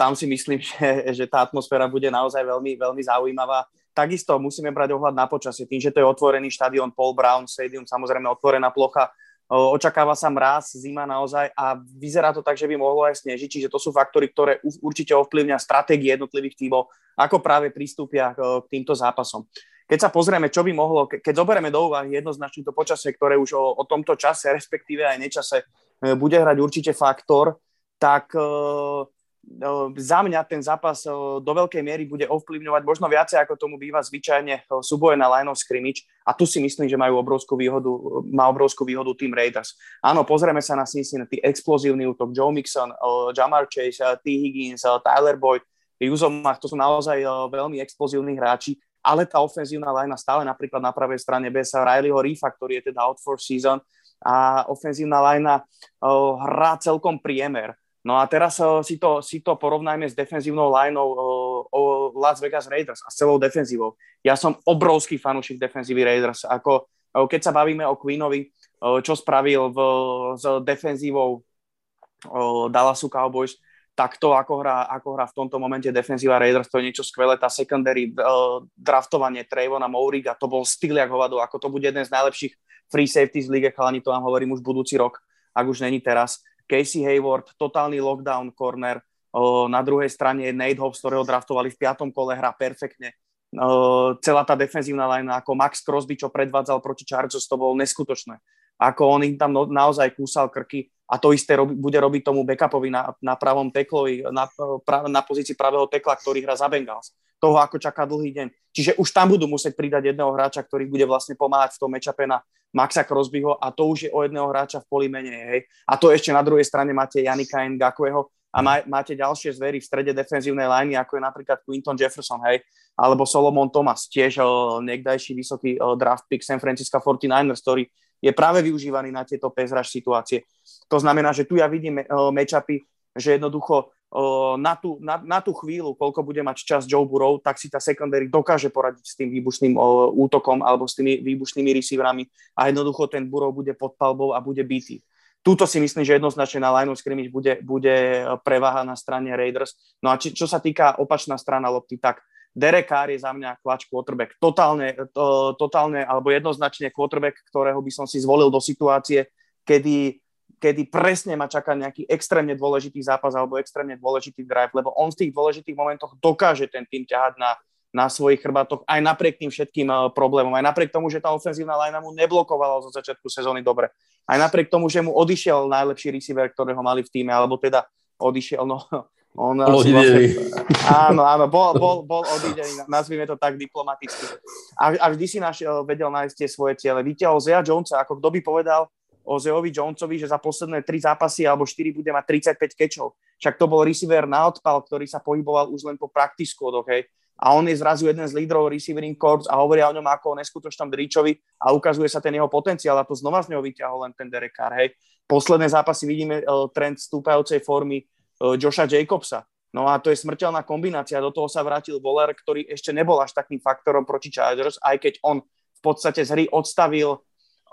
Tam si myslím, že, že tá atmosféra bude naozaj veľmi, veľmi zaujímavá. Takisto musíme brať ohľad na počasie. Tým, že to je otvorený štadión Paul Brown Stadium, samozrejme otvorená plocha, Očakáva sa mraz, zima naozaj a vyzerá to tak, že by mohlo aj snežiť, čiže to sú faktory, ktoré určite ovplyvňa stratégie jednotlivých tímov, ako práve pristúpia k týmto zápasom. Keď sa pozrieme, čo by mohlo, keď zoberieme do úvahy jednoznačne to počasie, ktoré už o, o tomto čase, respektíve aj nečase, e, bude hrať určite faktor, tak za mňa ten zápas do veľkej miery bude ovplyvňovať možno viacej, ako tomu býva zvyčajne súboje na line of scrimmage. A tu si myslím, že majú obrovskú výhodu, má obrovskú výhodu tým Raiders. Áno, pozrieme sa na Cincinnati, explozívny útok, Joe Mixon, Jamar Chase, T. Higgins, Tyler Boyd, Juzomach, to sú naozaj veľmi explozívni hráči, ale tá ofenzívna line stále napríklad na pravej strane bez Rileyho Reefa, ktorý je teda out for season. A ofenzívna line hrá celkom priemer No a teraz uh, si, to, si to porovnajme s defenzívnou lineou o Las Vegas Raiders a s celou defenzívou. Ja som obrovský fanúšik defenzívy Raiders. Ako, uh, keď sa bavíme o Queenovi, čo spravil v, s defenzívou Dallasu Cowboys, tak to, ako hrá, ako hrá v tomto momente defenzíva Raiders, to je niečo skvelé. Tá secondary uh, draftovanie Trayvona Mouriga, to bol styl jak hovado, ako to bude jeden z najlepších free safety z lige, chalani, to vám hovorím už budúci rok, ak už není teraz. Casey Hayward, totálny lockdown corner, na druhej strane Nate Hobbs, ktorého draftovali v piatom kole, hrá perfektne. celá tá defenzívna line, ako Max Crosby, čo predvádzal proti Chargers, to bolo neskutočné. Ako on im tam no, naozaj kúsal krky a to isté robi, bude robiť tomu backupovi na, na pravom teklovi, na, pra, na pozícii pravého tekla, ktorý hrá za Bengals. Toho, ako čaká dlhý deň. Čiže už tam budú musieť pridať jedného hráča, ktorý bude vlastne pomáhať v tom matchupe na Maxa Crosbyho a to už je o jedného hráča v poli menej. Hej. A to ešte na druhej strane máte Janika Ngakweho a má, máte ďalšie zvery v strede defenzívnej liney, ako je napríklad Quinton Jefferson, hej, alebo Solomon Thomas, tiež uh, niekdajší vysoký uh, draft pick San Francisco 49ers, ktorý je práve využívaný na tieto pezraž situácie. To znamená, že tu ja vidím uh, matchupy, že jednoducho na tú, na, na tú chvíľu, koľko bude mať čas Joe Burrow, tak si tá secondary dokáže poradiť s tým výbušným útokom alebo s tými výbušnými receiverami a jednoducho ten Burrow bude pod palbou a bude bytý. Túto si myslím, že jednoznačne na line of scrimmage bude, bude prevaha na strane Raiders. No a či, čo sa týka opačná strana lopty, tak Derek Carr je za mňa klač quarterback. Totálne, to, totálne alebo jednoznačne quarterback, ktorého by som si zvolil do situácie, kedy kedy presne ma čaká nejaký extrémne dôležitý zápas alebo extrémne dôležitý drive, lebo on v tých dôležitých momentoch dokáže ten tým ťahať na, na svojich chrbatoch aj napriek tým všetkým uh, problémom, aj napriek tomu, že tá ofenzívna line mu neblokovala zo začiatku sezóny dobre, aj napriek tomu, že mu odišiel najlepší receiver, ktorého mali v týme, alebo teda odišiel, no on vlastne, áno, áno, bol, bol, bol odidený, nazvime to tak diplomaticky. A, a vždy si našiel, vedel nájsť tie svoje ciele. Vytiahol Zea Jonesa, ako kto by povedal, o Zeovi Jonesovi, že za posledné tri zápasy alebo štyri bude mať 35 kečov. Však to bol receiver na odpal, ktorý sa pohyboval už len po practice squad, okay? a on je zrazu jeden z lídrov receiving corps a hovoria o ňom ako o neskutočnom dričovi a ukazuje sa ten jeho potenciál a to znova z neho vyťahol len ten Derek Carr, hej. Posledné zápasy vidíme uh, trend stúpajúcej formy uh, Josha Jacobsa. No a to je smrteľná kombinácia. Do toho sa vrátil Voler, ktorý ešte nebol až takým faktorom proti Chargers, aj keď on v podstate z hry odstavil,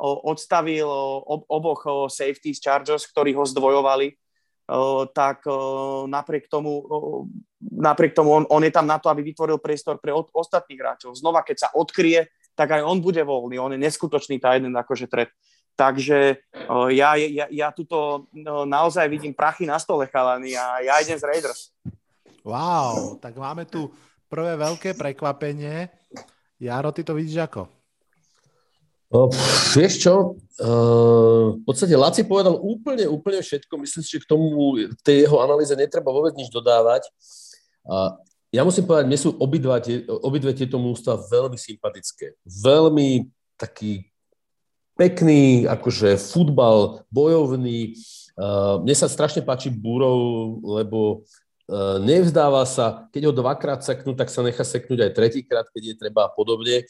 odstavil ob, oboch safety z Chargers, ktorí ho zdvojovali tak napriek tomu, napriek tomu on, on je tam na to, aby vytvoril priestor pre od, ostatných hráčov. Znova, keď sa odkryje, tak aj on bude voľný. On je neskutočný tá jeden akože tret. Takže ja, ja, ja tuto naozaj vidím prachy na stole, chalani, a ja idem z Raiders. Wow, tak máme tu prvé veľké prekvapenie. Jaro, ty to vidíš ako? Uh, vieš čo, uh, v podstate Laci povedal úplne, úplne všetko. Myslím si, že k tomu, k tej jeho analýze netreba vôbec nič dodávať. Uh, ja musím povedať, mne sú obidva tie, obidve tieto mústva veľmi sympatické. Veľmi taký pekný, akože futbal, bojovný. Mne sa strašne páči Burov, lebo nevzdáva sa, keď ho dvakrát seknú, tak sa nechá seknúť aj tretíkrát, keď je treba a podobne.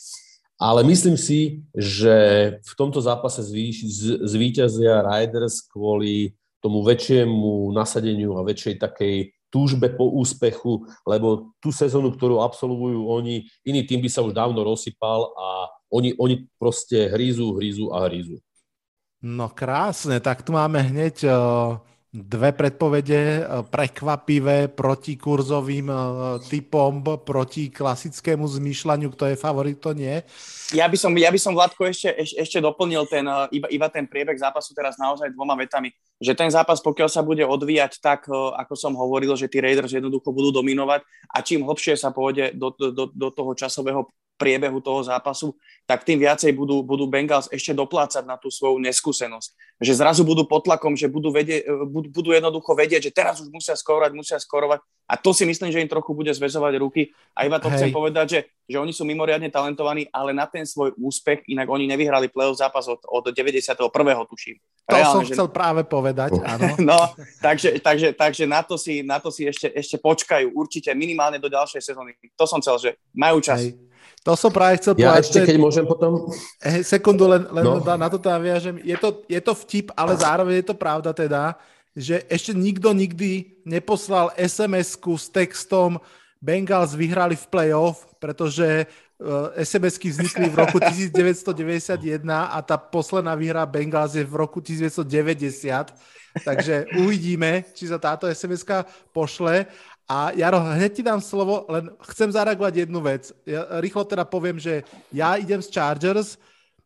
Ale myslím si, že v tomto zápase zvíťazia Riders kvôli tomu väčšiemu nasadeniu a väčšej takej túžbe po úspechu, lebo tú sezónu, ktorú absolvujú oni, iný tým by sa už dávno rozsypal a oni, oni proste hrízu, hrízu a hrízu. No krásne, tak tu máme hneď uh dve predpovede e, prekvapivé proti kurzovým e, typom, proti klasickému zmýšľaniu, kto je favorit, to nie. Ja by som, ja by som Vladko ešte, ešte, ešte doplnil ten, e, iba, iba ten priebeh zápasu teraz naozaj dvoma vetami, že ten zápas, pokiaľ sa bude odvíjať tak, ako som hovoril, že tí Raiders jednoducho budú dominovať a čím hlbšie sa pôjde do, do, do toho časového priebehu toho zápasu, tak tým viacej budú, budú Bengals ešte doplácať na tú svoju neskúsenosť. Že zrazu budú pod tlakom, že budú, vedie, budú, budú jednoducho vedieť, že teraz už musia skorovať, musia skorovať. A to si myslím, že im trochu bude zväzovať ruky. A iba to Hej. chcem povedať, že, že oni sú mimoriadne talentovaní, ale na ten svoj úspech, inak oni nevyhrali play-off zápas od, od 91. tuším. To Reálne, som že... chcel práve povedať, áno. No, takže, takže, takže na, to si, na to si ešte, ešte počkajú určite minimálne do ďalšej sezóny. To som chcel, že majú čas. Hej. To som práve chcel ja povedať. Ešte, keď môžem potom... Sekundu, len, len no. na to naviažem. Je to, je to vtip, ale zároveň je to pravda teda, že ešte nikto nikdy neposlal SMS-ku s textom Bengals vyhrali v playoff, pretože uh, SMS-ky vznikli v roku 1991 a tá posledná výhra Bengals je v roku 1990. Takže uvidíme, či sa táto SMS-ka pošle. A Jaro, hneď ti dám slovo, len chcem zareagovať jednu vec. Ja rýchlo teda poviem, že ja idem z Chargers,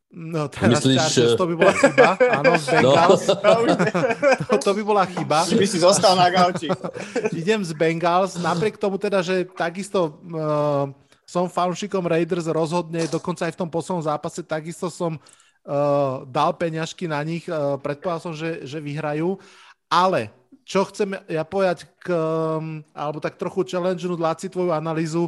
No teraz Myslíš, Chargers, to by bola chyba. Áno, z no. Bengals. No. to, to by bola chyba. By si zostal na gauči. idem z Bengals, napriek tomu teda, že takisto uh, som fanúšikom Raiders rozhodne, dokonca aj v tom poslednom zápase takisto som uh, dal peňažky na nich, uh, predpovedal som, že, že vyhrajú, ale čo chcem ja povedať, k, um, alebo tak trochu challenge Laci tvoju analýzu,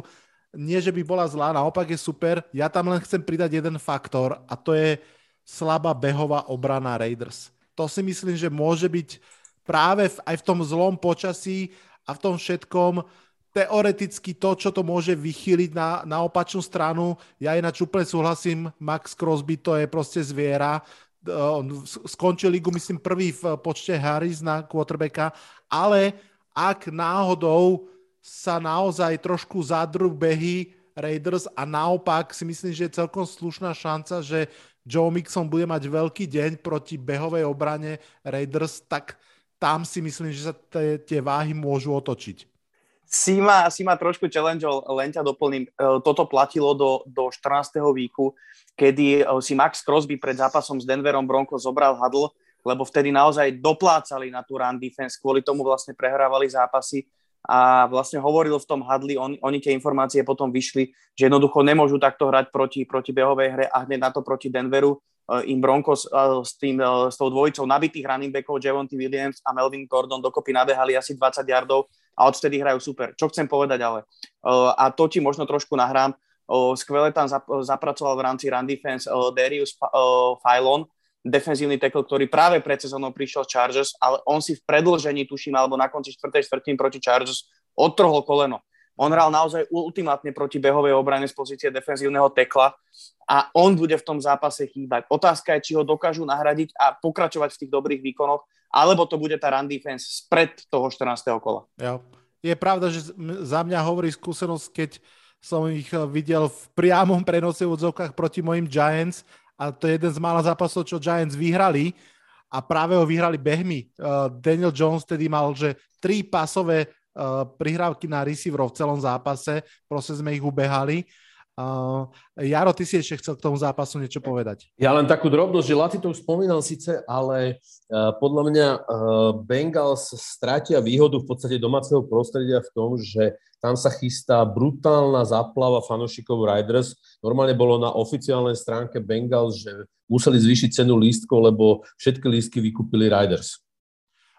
nie, že by bola zlá, naopak je super. Ja tam len chcem pridať jeden faktor a to je slabá behová obrana Raiders. To si myslím, že môže byť práve v, aj v tom zlom počasí a v tom všetkom teoreticky to, čo to môže vychýliť na, na opačnú stranu. Ja ináč úplne súhlasím, Max Crosby to je proste zviera, on skončil ligu, myslím, prvý v počte Harris na quarterbacka, ale ak náhodou sa naozaj trošku zadrú behy Raiders a naopak si myslím, že je celkom slušná šanca, že Joe Mixon bude mať veľký deň proti behovej obrane Raiders, tak tam si myslím, že sa tie váhy môžu otočiť. Si ma, trošku challenge, len ťa doplním. E, toto platilo do, do 14. víku kedy eh, si Max Crosby pred zápasom s Denverom Broncos zobral hadl, lebo vtedy naozaj doplácali na tú run defense, kvôli tomu vlastne prehrávali zápasy a vlastne hovoril v tom hadli, on, oni tie informácie potom vyšli, že jednoducho nemôžu takto hrať proti, proti behovej hre a hneď na to proti Denveru uh, im Broncos uh, s, tým, s tou dvojicou nabitých running backov Javonty Williams a Melvin Gordon dokopy nabehali asi 20 yardov a odvtedy hrajú super. Čo chcem povedať ale? A to ti možno trošku nahrám skvele tam zapracoval v rámci run defense Darius Filon, defenzívny tackle, ktorý práve pred sezónou prišiel Chargers, ale on si v predlžení, tuším, alebo na konci čtvrtej štvrtiny proti Chargers odtrhol koleno. On hral naozaj ultimátne proti behovej obrane z pozície defenzívneho tekla a on bude v tom zápase chýbať. Otázka je, či ho dokážu nahradiť a pokračovať v tých dobrých výkonoch, alebo to bude tá run defense spred toho 14. kola. Ja. Je pravda, že za mňa hovorí skúsenosť, keď som ich eh, videl v priamom prenose v odzovkách proti mojim Giants a to je jeden z mála zápasov, čo Giants vyhrali a práve ho vyhrali behmi. Uh, Daniel Jones tedy mal, že tri pasové uh, prihrávky na receiverov v celom zápase, proste sme ich ubehali. Uh, Jaro, ty si ešte chcel k tomu zápasu niečo povedať. Ja len takú drobnosť, že Laty to už spomínal síce, ale uh, podľa mňa uh, Bengals strátia výhodu v podstate domáceho prostredia v tom, že tam sa chystá brutálna záplava fanošikov Riders. Normálne bolo na oficiálnej stránke Bengals, že museli zvýšiť cenu lístkov, lebo všetky lístky vykúpili Riders.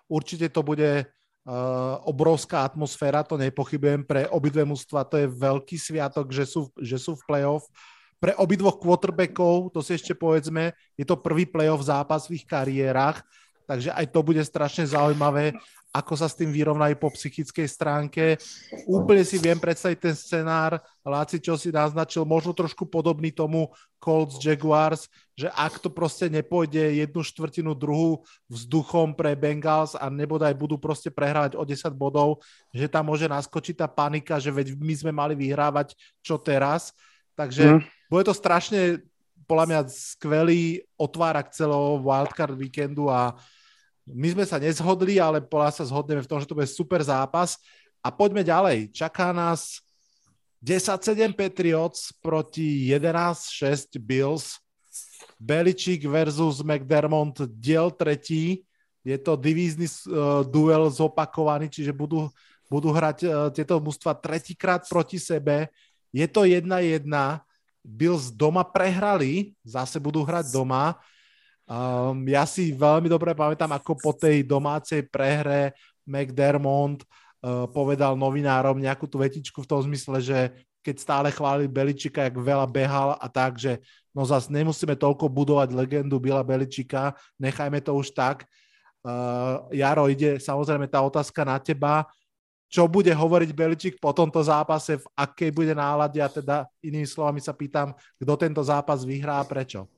Určite to bude Uh, obrovská atmosféra, to nepochybujem, pre obidve mužstva to je veľký sviatok, že sú, že sú v playoff. Pre obidvoch quarterbackov, to si ešte povedzme, je to prvý playoff zápas v ich kariérach, takže aj to bude strašne zaujímavé ako sa s tým vyrovnajú po psychickej stránke. Úplne si viem predstaviť ten scenár, Láci, čo si naznačil, možno trošku podobný tomu Colts Jaguars, že ak to proste nepôjde jednu štvrtinu, druhú vzduchom pre Bengals a nebodaj budú proste prehrávať o 10 bodov, že tam môže naskočiť tá panika, že veď my sme mali vyhrávať čo teraz. Takže mm. bude to strašne podľa mňa skvelý otvárak celého wildcard víkendu a my sme sa nezhodli, ale podľa sa zhodneme v tom, že to bude super zápas. A poďme ďalej. Čaká nás 10-7 Patriots proti 11-6 Bills. Beličík versus McDermott diel tretí. Je to divízny uh, duel zopakovaný, čiže budú, budú hrať uh, tieto mužstva tretíkrát proti sebe. Je to 1-1. Bills doma prehrali, zase budú hrať doma. Um, ja si veľmi dobre pamätám, ako po tej domácej prehre McDermott uh, povedal novinárom nejakú tú vetičku v tom zmysle, že keď stále chválili Beličika, jak veľa behal a tak, že no zase nemusíme toľko budovať legendu Bila Beličika, nechajme to už tak. Uh, Jaro, ide samozrejme tá otázka na teba. Čo bude hovoriť Beličik po tomto zápase, v akej bude nálade a teda inými slovami sa pýtam, kto tento zápas vyhrá a prečo?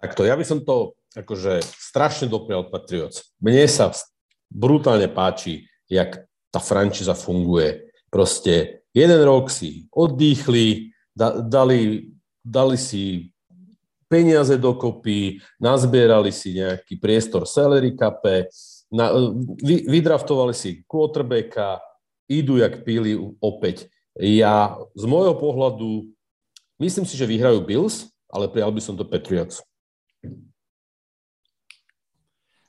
Takto, ja by som to akože strašne doprial Patriots. Mne sa brutálne páči, jak tá frančíza funguje. Proste jeden rok si oddychli, da, dali, dali si peniaze dokopy, nazbierali si nejaký priestor salary cape, na, vy, vydraftovali si quarterbacka, idú jak píli opäť. Ja z môjho pohľadu myslím si, že vyhrajú Bills, ale prijal by som to Patriots.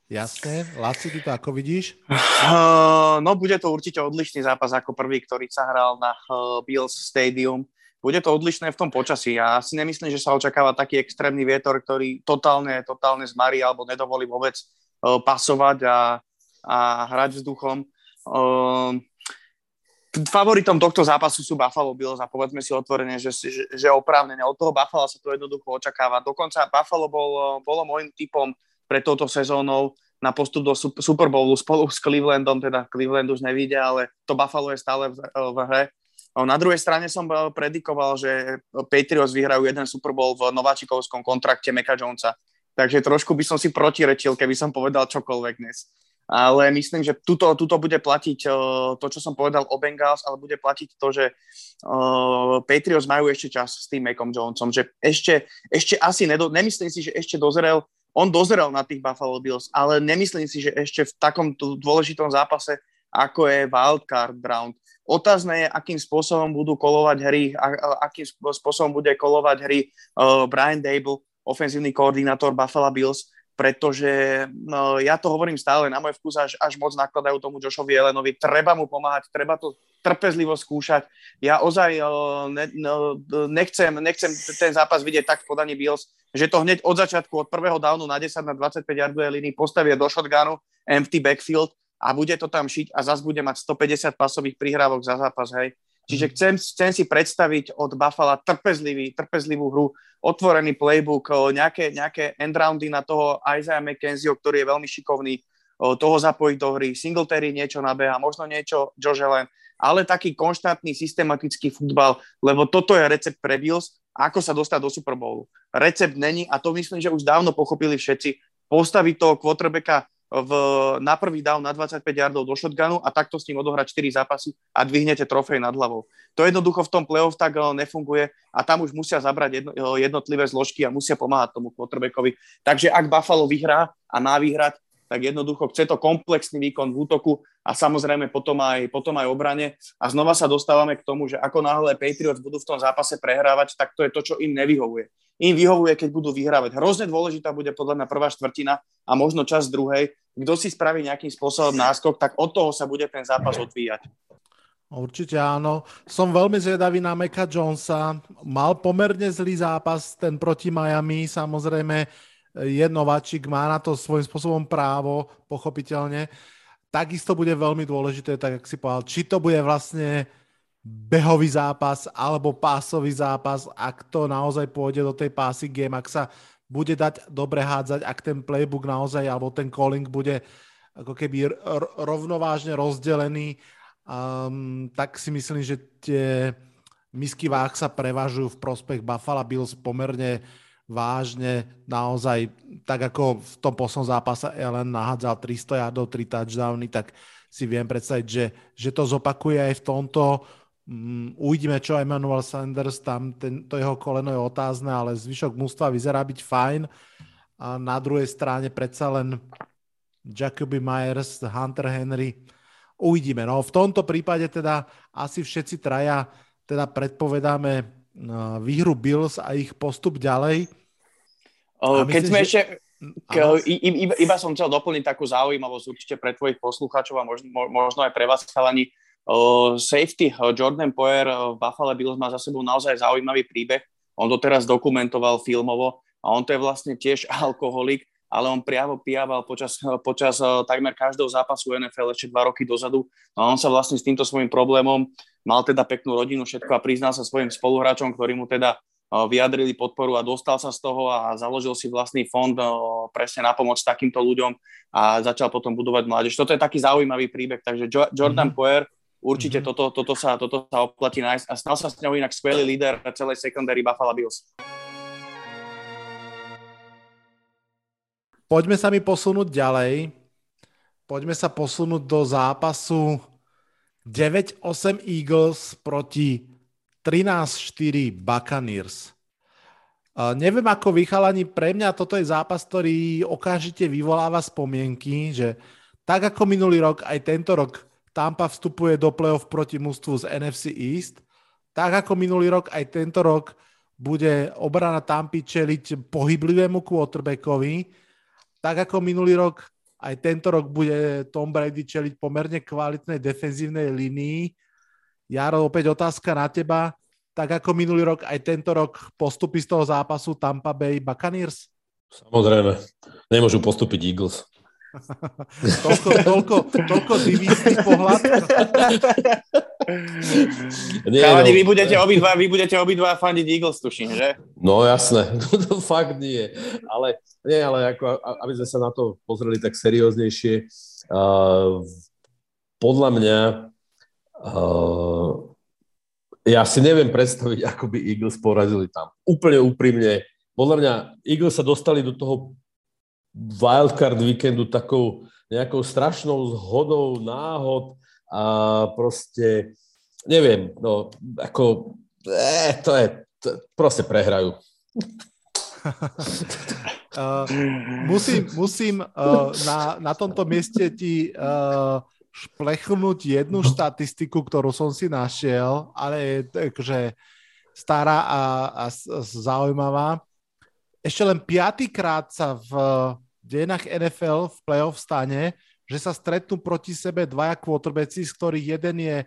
Jasné. Laci, ty to ako vidíš? Uh, no, bude to určite odlišný zápas ako prvý, ktorý sa hral na uh, Bills Stadium. Bude to odlišné v tom počasí. Ja si nemyslím, že sa očakáva taký extrémny vietor, ktorý totálne, totálne zmarí alebo nedovolí vôbec uh, pasovať a, a hrať vzduchom. Uh, favoritom tohto zápasu sú Buffalo Bills a povedzme si otvorene, že, že, že oprávnene od toho Buffalo sa to jednoducho očakáva. Dokonca Buffalo bol, bolo môjim typom pred touto sezónou na postup do Super Bowlu spolu s Clevelandom, teda Cleveland už nevíde, ale to Buffalo je stále v, v hre. Na druhej strane som predikoval, že Patriots vyhrajú jeden Super Bowl v nováčikovskom kontrakte Meka Jonesa. Takže trošku by som si protirečil, keby som povedal čokoľvek dnes. Ale myslím, že tuto, tuto bude platiť to, čo som povedal o Bengals, ale bude platiť to, že uh, Patriots majú ešte čas s tým Mekom Jonesom, že ešte, ešte asi, nedo, nemyslím si, že ešte dozrel on dozrel na tých Buffalo Bills, ale nemyslím si, že ešte v takom dôležitom zápase, ako je wildcard round. Otázne je, akým spôsobom budú kolovať hry, a, akým spôsobom bude kolovať hry uh, Brian Dable, ofenzívny koordinátor Buffalo Bills, pretože no, ja to hovorím stále, na môj vkus až, až moc nakladajú tomu Joshovi Elenovi, treba mu pomáhať, treba to trpezlivo skúšať. Ja ozaj ne, no, nechcem, nechcem ten zápas vidieť tak v podaní Bills, že to hneď od začiatku, od prvého downu na 10 na 25 yardovej línii postavia do shotgunu, empty backfield a bude to tam šiť a zase bude mať 150 pasových prihrávok za zápas, hej. Čiže chcem, chcem si predstaviť od Buffalo trpezlivý, trpezlivú hru, otvorený playbook, nejaké, nejaké endroundy na toho Isaiah McKenzieho, ktorý je veľmi šikovný, toho zapojiť do hry. Singletary niečo nabeha, možno niečo Josh Allen, ale taký konštantný, systematický futbal, lebo toto je recept pre Bills, ako sa dostať do Super Bowlu. Recept není, a to myslím, že už dávno pochopili všetci, postaviť toho quarterbacka v, na prvý down na 25 yardov do shotgunu a takto s ním odohrať 4 zápasy a dvihnete trofej nad hlavou. To jednoducho v tom playoff tak eh, nefunguje a tam už musia zabrať jedno, eh, jednotlivé zložky a musia pomáhať tomu quarterbackovi. Takže ak Buffalo vyhrá a má vyhrať, tak jednoducho chce to komplexný výkon v útoku a samozrejme potom aj, potom aj obrane. A znova sa dostávame k tomu, že ako náhle Patriots budú v tom zápase prehrávať, tak to je to, čo im nevyhovuje im vyhovuje, keď budú vyhrávať. Hrozne dôležitá bude podľa mňa prvá štvrtina a možno čas druhej. Kto si spraví nejakým spôsobom náskok, tak od toho sa bude ten zápas odvíjať. Určite áno. Som veľmi zvedavý na Meka Jonesa. Mal pomerne zlý zápas, ten proti Miami. Samozrejme, je nováčik, má na to svojím spôsobom právo, pochopiteľne. Takisto bude veľmi dôležité, tak ako si povedal, či to bude vlastne behový zápas alebo pásový zápas, ak to naozaj pôjde do tej pásy game, ak sa bude dať dobre hádzať, ak ten playbook naozaj alebo ten calling bude ako keby rovnovážne rozdelený, um, tak si myslím, že tie misky váh sa prevažujú v prospech Buffalo Bills pomerne vážne, naozaj, tak ako v tom poslednom zápase Ellen nahádzal 300 yardov, 3 touchdowny, tak si viem predstaviť, že, že to zopakuje aj v tomto. Um, uvidíme, čo Emmanuel Sanders, tam ten, to jeho koleno je otázne, ale zvyšok mústva vyzerá byť fajn. A na druhej strane predsa len Jacoby Myers, Hunter Henry. Uvidíme. No v tomto prípade teda asi všetci traja teda predpovedáme výhru Bills a ich postup ďalej. O, keď sme že... ešte, k, iba, iba som chcel doplniť takú zaujímavosť určite pre tvojich poslucháčov a možno, možno aj pre vás, chalani. Uh, safety uh, Jordan Poyer v Buffalo Bills má za sebou naozaj zaujímavý príbeh. On to teraz dokumentoval filmovo a on to je vlastne tiež alkoholik, ale on priamo pijával počas, počas takmer každého zápasu NFL ešte dva roky dozadu. No a on sa vlastne s týmto svojím problémom mal teda peknú rodinu, všetko a priznal sa svojim spoluhráčom, ktorí mu teda vyjadrili podporu a dostal sa z toho a založil si vlastný fond presne na pomoc takýmto ľuďom a začal potom budovať mládež. Toto je taký zaujímavý príbeh, takže Jordan mm-hmm. Poyer Určite mm-hmm. toto, toto, sa, toto sa oplatí nájsť a stal sa s ňou inak skvelý líder celej secondary Buffalo Bills. Poďme sa mi posunúť ďalej. Poďme sa posunúť do zápasu 9-8 Eagles proti 13-4 Buccaneers. Neviem ako vychalani, pre mňa toto je zápas, ktorý okamžite vyvoláva spomienky, že tak ako minulý rok, aj tento rok Tampa vstupuje do play-off proti mústvu z NFC East. Tak ako minulý rok, aj tento rok bude obrana Tampy čeliť pohyblivému quarterbackovi. Tak ako minulý rok, aj tento rok bude Tom Brady čeliť pomerne kvalitnej defenzívnej línii. Jaro, opäť otázka na teba. Tak ako minulý rok, aj tento rok postupy z toho zápasu Tampa Bay Buccaneers? Samozrejme. Nemôžu postúpiť Eagles toľko, toľko, toľko pohľad. Nie, Chalani, no, vy budete obidva, vy budete obidva fandiť Eagles, tuším, že? No jasné, to fakt nie. Ale, nie, ale ako, aby sme sa na to pozreli tak serióznejšie, uh, podľa mňa uh, ja si neviem predstaviť, ako by Eagles porazili tam. Úplne úprimne. Podľa mňa Eagles sa dostali do toho wildcard víkendu takou nejakou strašnou zhodou náhod a proste, neviem, no, ako, eh, to je, to, proste prehrajú. uh, musím musím uh, na, na tomto mieste ti uh, šplechnúť jednu štatistiku, ktorú som si našiel, ale je takže stará a, a, a zaujímavá. Ešte len piatýkrát sa v dejinách NFL v playoff stane, že sa stretnú proti sebe dvaja quarterbacki, z ktorých jeden je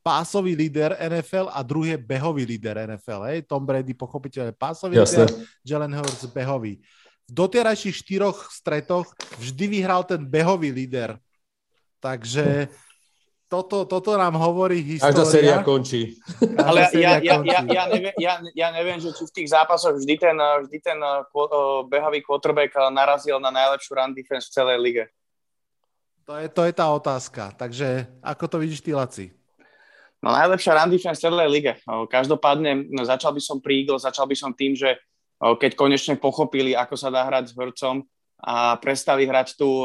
pásový líder NFL a druhý je behový líder NFL. Hej? Tom Brady pochopiteľne pásový Jasne. líder, Jalen Hurts behový. V doterajších štyroch stretoch vždy vyhral ten behový líder. Takže toto, toto nám hovorí história. Každá séria končí. Každá Ale séria ja, končí. Ja, ja, neviem, ja, ja neviem, že či v tých zápasoch vždy ten, vždy ten uh, behavý quarterback narazil na najlepšiu run defense v celej lige. To je, to je tá otázka. Takže ako to vidíš ty, Laci? No najlepšia run defense v celej lige. Každopádne no, začal by som pri Eagles, začal by som tým, že keď konečne pochopili, ako sa dá hrať s Hrcom a prestali hrať tú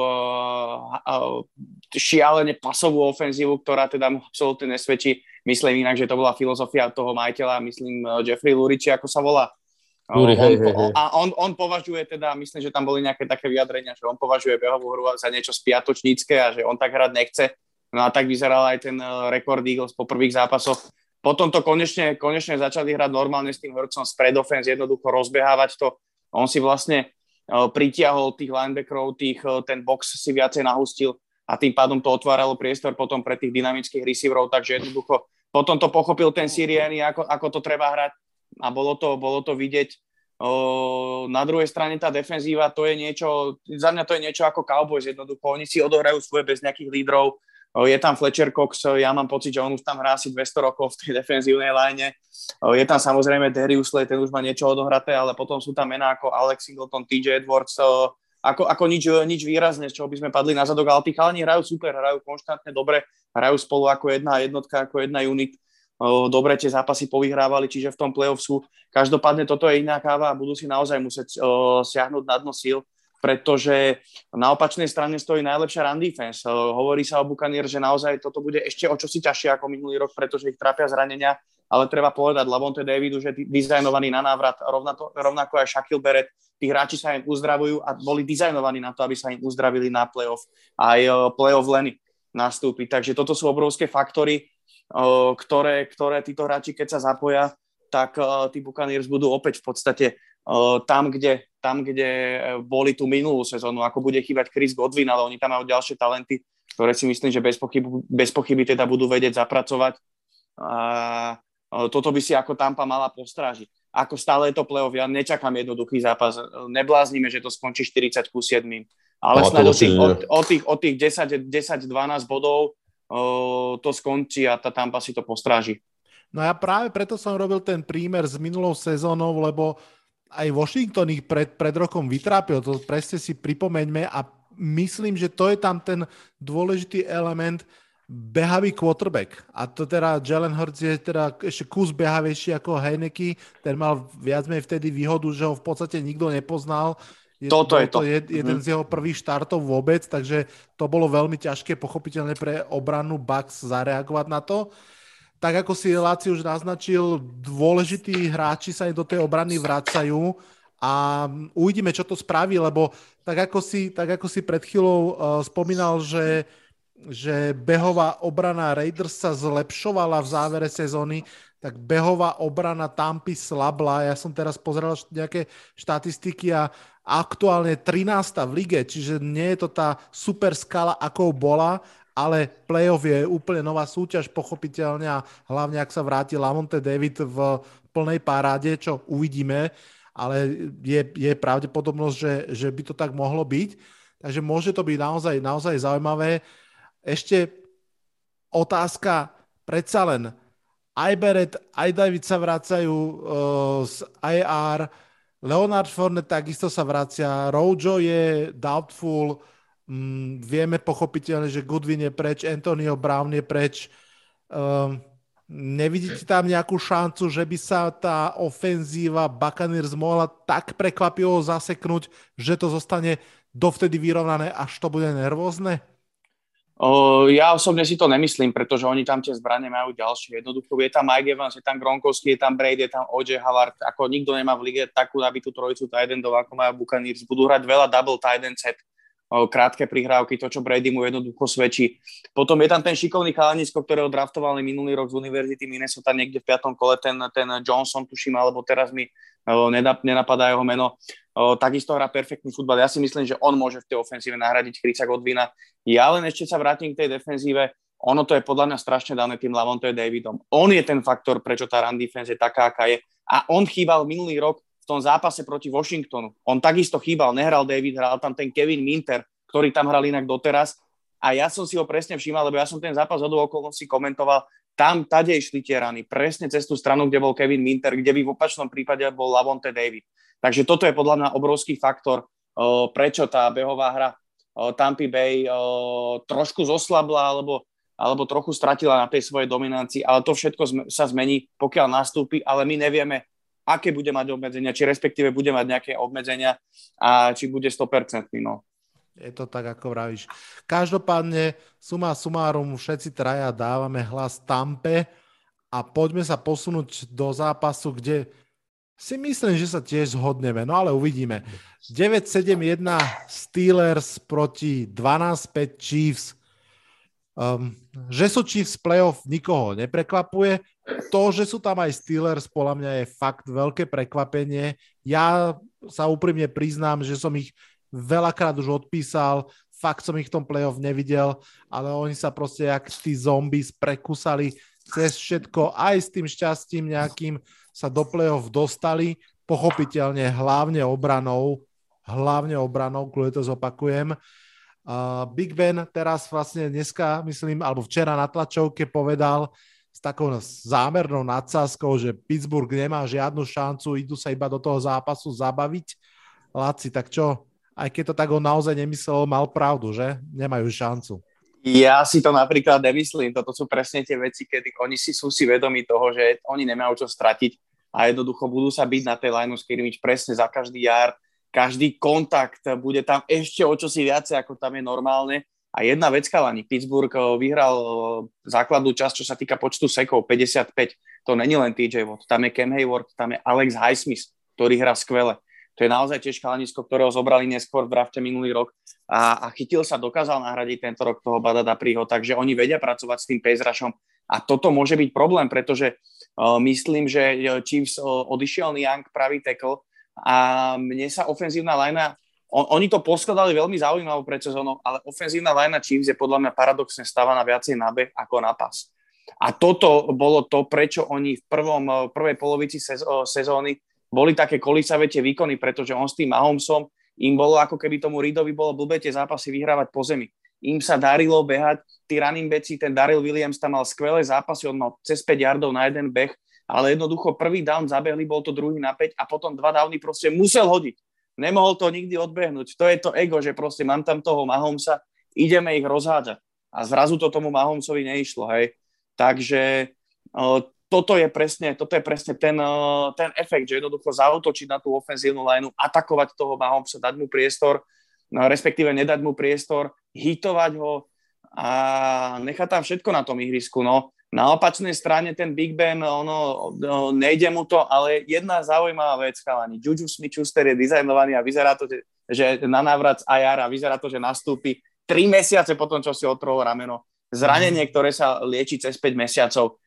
šialene pasovú ofenzívu, ktorá teda mu absolútne nesvedčí. Myslím inak, že to bola filozofia toho majiteľa, myslím Jeffrey Luriči, ako sa volá. Luri, on, hej, hej, hej. A on, on považuje teda, myslím, že tam boli nejaké také vyjadrenia, že on považuje behovú hru za niečo spiatočnícke a že on tak hrať nechce. No a tak vyzeral aj ten rekord Eagles po prvých zápasoch. Potom to konečne, konečne začali hrať normálne s tým Hurtsom spread offense, jednoducho rozbehávať to. On si vlastne pritiahol tých linebackerov, tých, ten box si viacej nahustil a tým pádom to otváralo priestor potom pre tých dynamických receiverov, takže jednoducho potom to pochopil ten Siriani, ako, ako to treba hrať a bolo to, bolo to vidieť. Na druhej strane tá defenzíva, to je niečo, za mňa to je niečo ako Cowboys jednoducho, oni si odohrajú svoje bez nejakých lídrov, je tam Fletcher Cox, ja mám pocit, že on už tam hrá asi 200 rokov v tej defenzívnej line, o, je tam samozrejme Darius Slay, ten už má niečo odohraté, ale potom sú tam mená ako Alex Singleton, TJ Edwards, o, ako, ako nič, nič výrazné, z čoho by sme padli na zadok, ale tí chalani hrajú super, hrajú konštantne dobre, hrajú spolu ako jedna jednotka, ako jedna unit. Dobre tie zápasy povyhrávali, čiže v tom play-off sú. Každopádne toto je iná káva a budú si naozaj musieť siahnuť na dno síl, pretože na opačnej strane stojí najlepšia run defense. Hovorí sa o Buccaneers, že naozaj toto bude ešte o čosi ťažšie ako minulý rok, pretože ich trápia zranenia, ale treba povedať Lavonte Davidu, že dizajnovaný na návrat, rovnako, rovnako aj Shaquille Barrett, tí hráči sa im uzdravujú a boli dizajnovaní na to, aby sa im uzdravili na playoff aj playoff Lenny nastúpiť. Takže toto sú obrovské faktory, ktoré, ktoré títo hráči, keď sa zapoja, tak tí Buccaneers budú opäť v podstate tam, kde, tam, kde boli tú minulú sezónu, ako bude chýbať Chris Godwin, ale oni tam majú ďalšie talenty, ktoré si myslím, že bez pochyby, bez pochyby teda budú vedieť zapracovať. A toto by si ako Tampa mala postrážiť. Ako stále je to play-off, ja nečakám jednoduchý zápas. Nebláznime, že to skončí 40 ku 7. Ale no, snáď od tých, od, od tých, od tých 10-12 bodov to skončí a tá Tampa si to postráži. No ja práve preto som robil ten prímer s minulou sezónou, lebo aj Washington ich pred, pred rokom vytrápil, to presne si pripomeňme a myslím, že to je tam ten dôležitý element, behavý quarterback. A to teda Jalen Hurts je teda ešte kus behavejší ako Heineke. Ten mal viac menej vtedy výhodu, že ho v podstate nikto nepoznal je, Toto je to. je jeden mm. z jeho prvých štartov vôbec, takže to bolo veľmi ťažké pochopiteľne pre obranu Bucks zareagovať na to. Tak ako si Láci už naznačil, dôležití hráči sa aj do tej obrany vracajú a uvidíme, čo to spraví, lebo tak ako si, tak ako si pred chvíľou uh, spomínal, že že behová obrana Raiders sa zlepšovala v závere sezóny, tak behová obrana Tampy slabla. Ja som teraz pozeral nejaké štatistiky a aktuálne 13. v lige, čiže nie je to tá super skala, akou bola, ale playoff je úplne nová súťaž, pochopiteľne a hlavne ak sa vráti Lamonte David v plnej paráde, čo uvidíme, ale je, je pravdepodobnosť, že, že by to tak mohlo byť. Takže môže to byť naozaj, naozaj zaujímavé. Ešte otázka, predsa len aj Beret, aj David sa vracajú uh, z IR, Leonard Fournette takisto sa vracia, Rojo je doubtful, mm, vieme pochopiteľne, že Goodwin je preč, Antonio Brown je preč. Um, nevidíte tam nejakú šancu, že by sa tá ofenzíva Buccaneers mohla tak prekvapivo zaseknúť, že to zostane dovtedy vyrovnané, až to bude nervózne? O, ja osobne si to nemyslím, pretože oni tam tie zbranie majú ďalšie. Jednoducho je tam Mike Evans, je tam Gronkowski, je tam Brady, je tam O.J. Howard. Ako nikto nemá v lige takú nabitú trojicu tight endov, ako majú Buccaneers. Budú hrať veľa double tight end set, krátke prihrávky, to, čo Brady mu jednoducho svedčí. Potom je tam ten šikovný chalanisko, ktorého draftovali minulý rok z Univerzity Minnesota niekde v piatom kole, ten, ten Johnson, tuším, alebo teraz mi nenapadá jeho meno. Takisto hrá perfektný futbal. Ja si myslím, že on môže v tej ofenzíve nahradiť Chrisa Godvina. Ja len ešte sa vrátim k tej defenzíve. Ono to je podľa mňa strašne dané tým Lavonto Davidom. On je ten faktor, prečo tá run defense je taká, aká je. A on chýbal minulý rok v tom zápase proti Washingtonu. On takisto chýbal, nehral David, hral tam ten Kevin Minter, ktorý tam hral inak doteraz. A ja som si ho presne všímal, lebo ja som ten zápas od okolností komentoval tam, tade išli tie rany, presne cez tú stranu, kde bol Kevin Minter, kde by v opačnom prípade bol Lavonte David. Takže toto je podľa mňa obrovský faktor, prečo tá behová hra Tampa Bay trošku zoslabla alebo, alebo trochu stratila na tej svojej dominancii, ale to všetko sa zmení, pokiaľ nastúpi, ale my nevieme, aké bude mať obmedzenia, či respektíve bude mať nejaké obmedzenia a či bude 100%. No. Je to tak, ako vravíš. Každopádne, suma sumárum, všetci traja dávame hlas Tampe a poďme sa posunúť do zápasu, kde si myslím, že sa tiež zhodneme, no ale uvidíme. 9-7-1 Steelers proti 12-5 Chiefs. Um, že sú Chiefs playoff nikoho neprekvapuje. To, že sú tam aj Steelers, podľa mňa je fakt veľké prekvapenie. Ja sa úprimne priznám, že som ich veľakrát už odpísal, fakt som ich v tom playoff nevidel, ale oni sa proste jak tí zombies prekusali cez všetko, aj s tým šťastím nejakým sa do play-off dostali, pochopiteľne hlavne obranou, hlavne obranou, kvôli to zopakujem. Uh, Big Ben teraz vlastne dneska, myslím, alebo včera na tlačovke povedal s takou zámernou nadsázkou, že Pittsburgh nemá žiadnu šancu, idú sa iba do toho zápasu zabaviť. Laci, tak čo? Aj keď to tak on naozaj nemyslel, mal pravdu, že? Nemajú šancu. Ja si to napríklad nemyslím. Toto sú presne tie veci, kedy oni si sú si vedomi toho, že oni nemajú čo stratiť a jednoducho budú sa byť na tej line scrimmage presne za každý jar. Každý kontakt bude tam ešte o čosi viacej, ako tam je normálne. A jedna vec, Kalani, Pittsburgh eh, vyhral eh, základnú časť, čo sa týka počtu sekov, 55. To není len TJ Watt, tam je Cam Hayward, tam je Alex Highsmith, ktorý hrá skvele. To je naozaj tiež chalanisko, ktorého zobrali neskôr v drafte minulý rok a, a chytil sa, dokázal nahradiť tento rok toho Badada Prího, takže oni vedia pracovať s tým pace a toto môže byť problém, pretože uh, myslím, že Chiefs uh, odišiel Young pravý tackle a mne sa ofenzívna linea on, oni to poskladali veľmi zaujímavo pred sezónou, ale ofenzívna linea Chiefs je podľa mňa paradoxne stávaná viacej na beh ako na pas. A toto bolo to, prečo oni v prvom, prvej polovici sezóny boli také kolísavete výkony, pretože on s tým Mahomesom im bolo ako keby tomu Ridovi bolo blbé tie zápasy vyhrávať po zemi. Im sa darilo behať, tí running backi, ten Daryl Williams tam mal skvelé zápasy, on mal cez 5 yardov na jeden beh, ale jednoducho prvý down zabehli, bol to druhý na 5 a potom dva downy proste musel hodiť. Nemohol to nikdy odbehnúť. To je to ego, že proste mám tam toho Mahomesa, ideme ich rozhádzať. A zrazu to tomu Mahomesovi neišlo, hej. Takže toto je presne, toto je presne ten, ten efekt, že jednoducho zautočiť na tú ofenzívnu lineu, atakovať toho Mahomesa, dať mu priestor, no, respektíve nedať mu priestor, hitovať ho a nechať tam všetko na tom ihrisku. No. Na opačnej strane ten Big Ben, ono, no, nejde mu to, ale jedna zaujímavá vec, chalani. Juju Smith-Schuster je dizajnovaný a vyzerá to, že na návrat z IR a vyzerá to, že nastúpi 3 mesiace potom, čo si otrhol rameno. Zranenie, ktoré sa lieči cez 5 mesiacov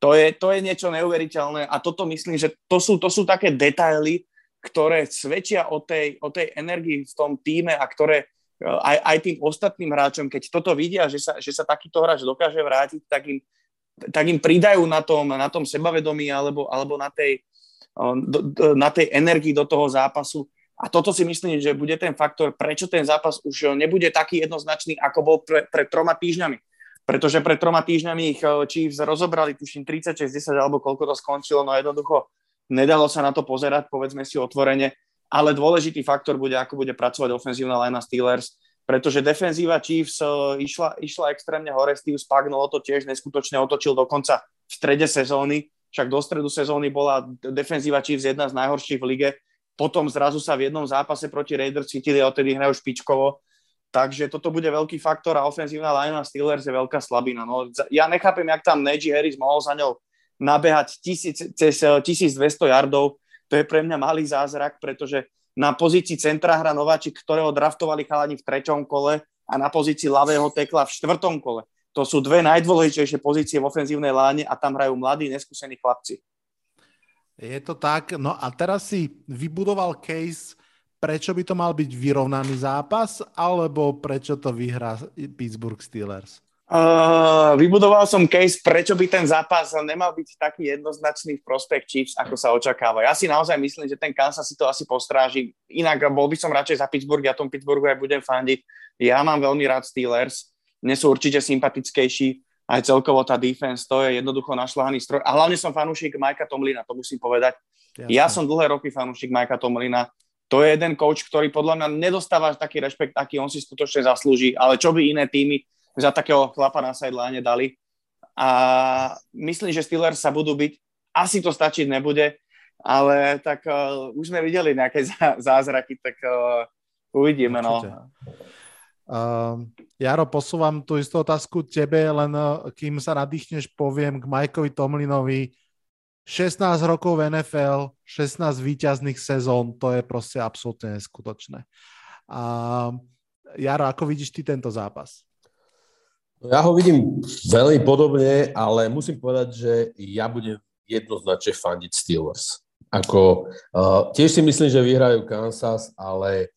to je, to je niečo neuveriteľné a toto myslím, že to sú, to sú také detaily, ktoré svedčia o tej, o tej energii v tom týme a ktoré e, aj, aj tým ostatným hráčom, keď toto vidia, že sa, že sa takýto hráč dokáže vrátiť, tak im, tak im pridajú na tom, na tom sebavedomí alebo, alebo na, tej, na tej energii do toho zápasu. A toto si myslím, že bude ten faktor, prečo ten zápas už nebude taký jednoznačný, ako bol pre, pred troma týždňami. Pretože pred troma týždňami ich Chiefs rozobrali, tuším 36-10 alebo koľko to skončilo, no jednoducho nedalo sa na to pozerať, povedzme si otvorene, ale dôležitý faktor bude, ako bude pracovať ofenzívna linea Steelers, pretože defenzíva Chiefs uh, išla, išla extrémne hore, Steve Spagnuolo to tiež neskutočne otočil dokonca v strede sezóny, však do stredu sezóny bola defenzíva Chiefs jedna z najhorších v lige, potom zrazu sa v jednom zápase proti Raiders cítili a odtedy hrajú špičkovo Takže toto bude veľký faktor a ofenzívna linea Steelers je veľká slabina. No, ja nechápem, jak tam Najee Harris mohol za ňou nabehať tisíc, cez 1200 eh, yardov. To je pre mňa malý zázrak, pretože na pozícii centra hra Nováčik, ktorého draftovali chalani v treťom kole a na pozícii ľavého tekla v štvrtom kole. To sú dve najdôležitejšie pozície v ofenzívnej láne a tam hrajú mladí, neskúsení chlapci. Je to tak. No a teraz si vybudoval case prečo by to mal byť vyrovnaný zápas, alebo prečo to vyhrá Pittsburgh Steelers? Uh, vybudoval som case, prečo by ten zápas nemal byť taký jednoznačný v prospech Chiefs, ako sa očakáva. Ja si naozaj myslím, že ten Kansas si to asi postráži. Inak bol by som radšej za Pittsburgh, ja tom Pittsburghu aj budem fandiť. Ja mám veľmi rád Steelers, nie sú určite sympatickejší, aj celkovo tá defense, to je jednoducho našľahaný stroj. A hlavne som fanúšik Majka Tomlina, to musím povedať. Jasne. Ja som dlhé roky fanúšik Majka Tomlina to je jeden coach, ktorý podľa mňa nedostáva taký rešpekt, aký on si skutočne zaslúži, ale čo by iné týmy za takého chlapa na sideline dali. A myslím, že Steelers sa budú byť, asi to stačiť nebude, ale tak uh, už sme videli nejaké zázraky, tak uh, uvidíme. No. Uh, Jaro, posúvam tú istú otázku tebe, len uh, kým sa nadýchneš, poviem k Majkovi Tomlinovi, 16 rokov v NFL, 16 výťazných sezón, to je proste absolútne neskutočné. A Jaro, ako vidíš ty tento zápas? No, ja ho vidím veľmi podobne, ale musím povedať, že ja budem jednoznačne fandiť Steelers. Ako, uh, tiež si myslím, že vyhrajú Kansas, ale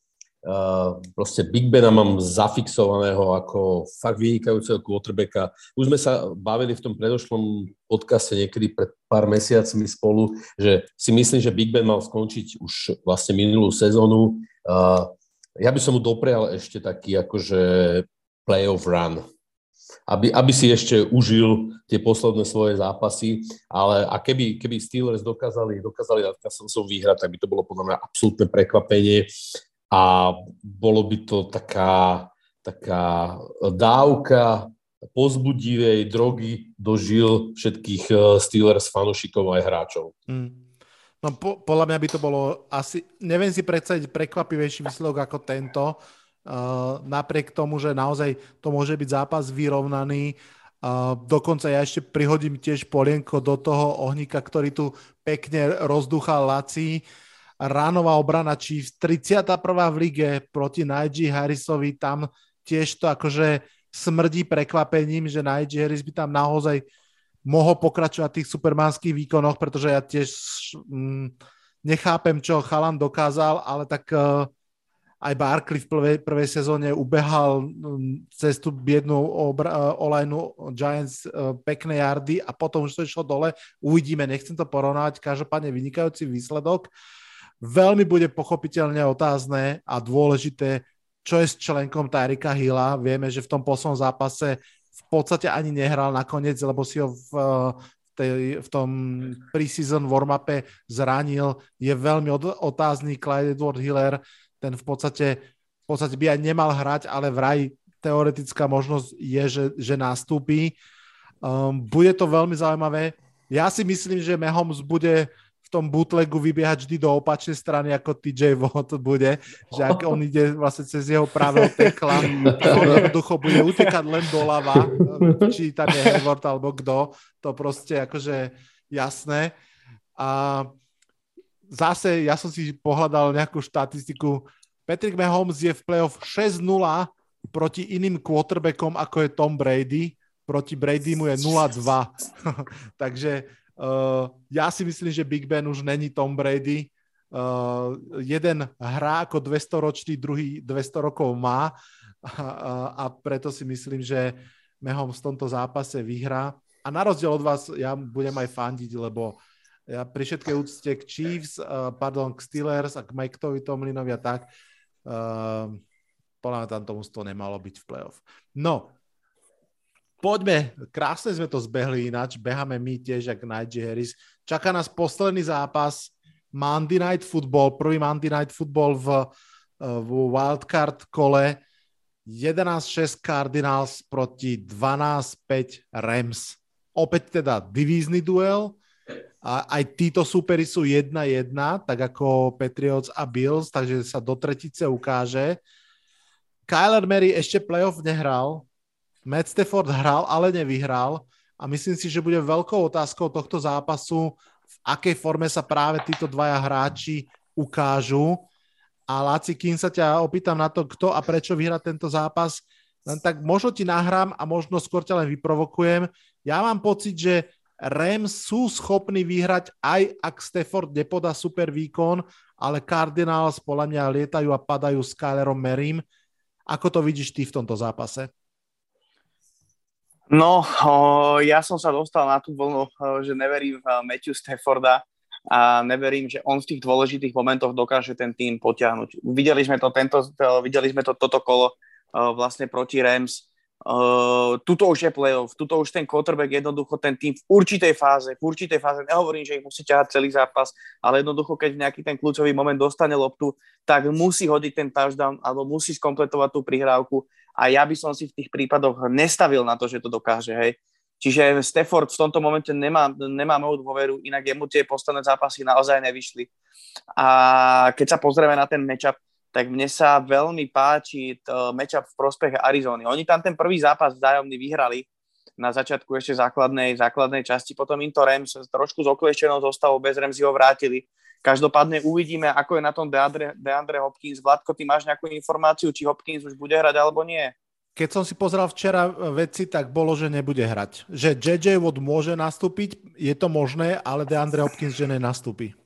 Uh, proste Big Bena mám zafixovaného ako fakt vynikajúceho quarterbacka. Už sme sa bavili v tom predošlom podcaste niekedy pred pár mesiacmi spolu, že si myslím, že Big Ben mal skončiť už vlastne minulú sezónu. Uh, ja by som mu doprial ešte taký akože playoff run, aby, aby si ešte užil tie posledné svoje zápasy, ale a keby, keby Steelers dokázali, dokázali nad som vyhrať, tak by to bolo podľa mňa absolútne prekvapenie a bolo by to taká, taká dávka pozbudivej drogy do žil všetkých eh, Steelers fanúšikov aj hráčov. Mm. No po, podľa mňa by to bolo asi, neviem si predstaviť prekvapivejší výsledok ako tento, napriek tomu, že naozaj to môže byť zápas vyrovnaný. Uh, dokonca ja ešte prihodím tiež polienko do toho ohníka, ktorý tu pekne rozduchal Laci. Ránová obrana Chiefs, 31. v lige proti Najee Harrisovi, tam tiež to akože smrdí prekvapením, že Najee Harris by tam naozaj mohol pokračovať v tých supermanských výkonoch, pretože ja tiež mm, nechápem, čo Chalan dokázal, ale tak uh, aj Barkley v prvej, prvej sezóne ubehal cez tú biednú obra, uh, olajnu Giants uh, pekné jardy a potom už to išlo dole. Uvidíme, nechcem to porovnať, každopádne vynikajúci výsledok. Veľmi bude pochopiteľne otázne a dôležité, čo je s členkom Tyrika Hilla. Vieme, že v tom poslednom zápase v podstate ani nehral nakoniec, lebo si ho v, v, tej, v tom preseason warm-upe zranil. Je veľmi otázny Clyde Edward Hiller, ten v podstate, v podstate by aj nemal hrať, ale vraj teoretická možnosť je, že, že nastúpi. Um, bude to veľmi zaujímavé. Ja si myslím, že Mahomes bude tom bootlegu vybiehať vždy do opačnej strany, ako TJ Watt bude, že ak on ide vlastne cez jeho pravého tekla, on jednoducho bude utekať len doľava, či tam je Hayward alebo kto, to proste akože jasné. A zase ja som si pohľadal nejakú štatistiku, Patrick Mahomes je v playoff 6-0 proti iným quarterbackom, ako je Tom Brady, proti Brady mu je 0-2. Takže Uh, ja si myslím, že Big Ben už není Tom Brady. Uh, jeden hrá ako 200 ročný, druhý 200 rokov má a, a preto si myslím, že Mehom v tomto zápase vyhrá. A na rozdiel od vás, ja budem aj fandiť, lebo ja pri všetkej úcte k Chiefs, uh, pardon, k Steelers a k Mikeovi Tomlinovi a tak, uh, podľa mňa tam to nemalo byť v playoff. No, Poďme, krásne sme to zbehli ináč, beháme my tiež, jak Najee Harris. Čaká nás posledný zápas, Monday Night Football, prvý Monday Night Football v, v wildcard kole. 11-6 Cardinals proti 12-5 Rams. Opäť teda divízny duel. A aj títo súperi sú 1-1, tak ako Patriots a Bills, takže sa do tretice ukáže. Kyler Mary ešte playoff nehral, Matt Stafford hral, ale nevyhral a myslím si, že bude veľkou otázkou tohto zápasu, v akej forme sa práve títo dvaja hráči ukážu. A Láci, kým sa ťa opýtam na to, kto a prečo vyhrá tento zápas, len tak možno ti nahrám a možno skôr ťa len vyprovokujem. Ja mám pocit, že Rams sú schopní vyhrať aj ak Stafford nepodá super výkon, ale Cardinals podľa mňa lietajú a padajú s Kylerom Merim. Ako to vidíš ty v tomto zápase? No, ja som sa dostal na tú vlnu, že neverím v Matthew Stafforda a neverím, že on v tých dôležitých momentoch dokáže ten tým potiahnuť. Videli sme to, tento, videli sme to toto kolo vlastne proti Rams. Uh, tuto už je playoff, tuto už ten quarterback jednoducho ten tým v určitej fáze, v určitej fáze, nehovorím, že ich musí ťahať celý zápas, ale jednoducho, keď nejaký ten kľúčový moment dostane loptu, tak musí hodiť ten touchdown alebo musí skompletovať tú prihrávku a ja by som si v tých prípadoch nestavil na to, že to dokáže, hej. Čiže Stafford v tomto momente nemá, nemá moju dôveru, inak jemu tie posledné zápasy naozaj nevyšli. A keď sa pozrieme na ten matchup, tak mne sa veľmi páči matchup v prospech Arizony. Oni tam ten prvý zápas vzájomný vyhrali na začiatku ešte základnej, základnej časti, potom im to Rams trošku s okleštenou zostavou bez Ramseyho vrátili. Každopádne uvidíme, ako je na tom Deandre, Deandre Hopkins. Vladko, ty máš nejakú informáciu, či Hopkins už bude hrať alebo nie? Keď som si pozrel včera veci, tak bolo, že nebude hrať. Že JJ Watt môže nastúpiť, je to možné, ale Deandre Hopkins, že nenastúpi.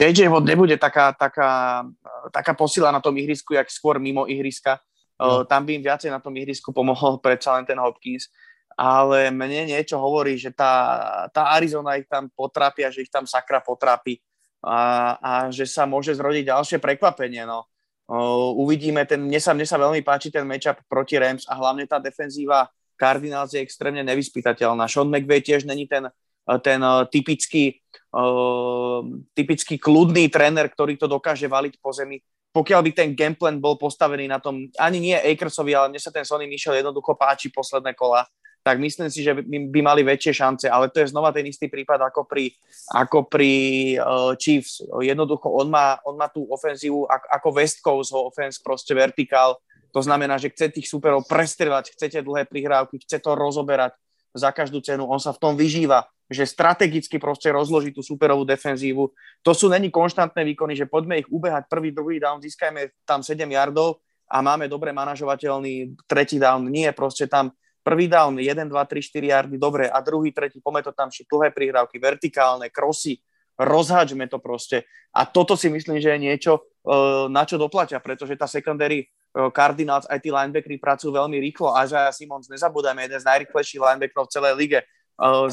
JJ Watt nebude taká, taká, taká posila na tom ihrisku, jak skôr mimo ihriska. No. Tam by im viacej na tom ihrisku pomohol predsa len ten Hopkins. Ale mne niečo hovorí, že tá, tá Arizona ich tam potrapia, že ich tam sakra potrapi a, a že sa môže zrodiť ďalšie prekvapenie. No. uvidíme, ten, mne, sa, mne sa veľmi páči ten matchup proti Rams a hlavne tá defenzíva Cardinals je extrémne nevyspytateľná. Sean McVay tiež není ten, ten typický Ehm, typický kľudný tréner, ktorý to dokáže valiť po zemi. Pokiaľ by ten gameplan bol postavený na tom, ani nie Akersovi, ale mne sa ten Sonny Michel jednoducho páči posledné kola, tak myslím si, že by, mali väčšie šance, ale to je znova ten istý prípad ako pri, ako pri uh, Chiefs. Jednoducho on má, on má tú ofenzívu ako, West Coast ho offense, proste vertikál. To znamená, že chce tých superov prestrelať, chcete dlhé prihrávky, chce to rozoberať za každú cenu. On sa v tom vyžíva že strategicky proste rozloží tú superovú defenzívu. To sú není konštantné výkony, že poďme ich ubehať prvý, druhý down, získajme tam 7 yardov a máme dobre manažovateľný tretí down. Nie, proste tam prvý down 1, 2, 3, 4 yardy, dobre, a druhý, tretí, poďme to tam dlhé prihrávky, vertikálne, krosy, rozhaďme to proste. A toto si myslím, že je niečo, e, na čo doplatia, pretože tá secondary e, Cardinals, aj tí linebackery pracujú veľmi rýchlo. Isaiah Simons, nezabúdajme, jeden z najrychlejších linebackerov v celej lige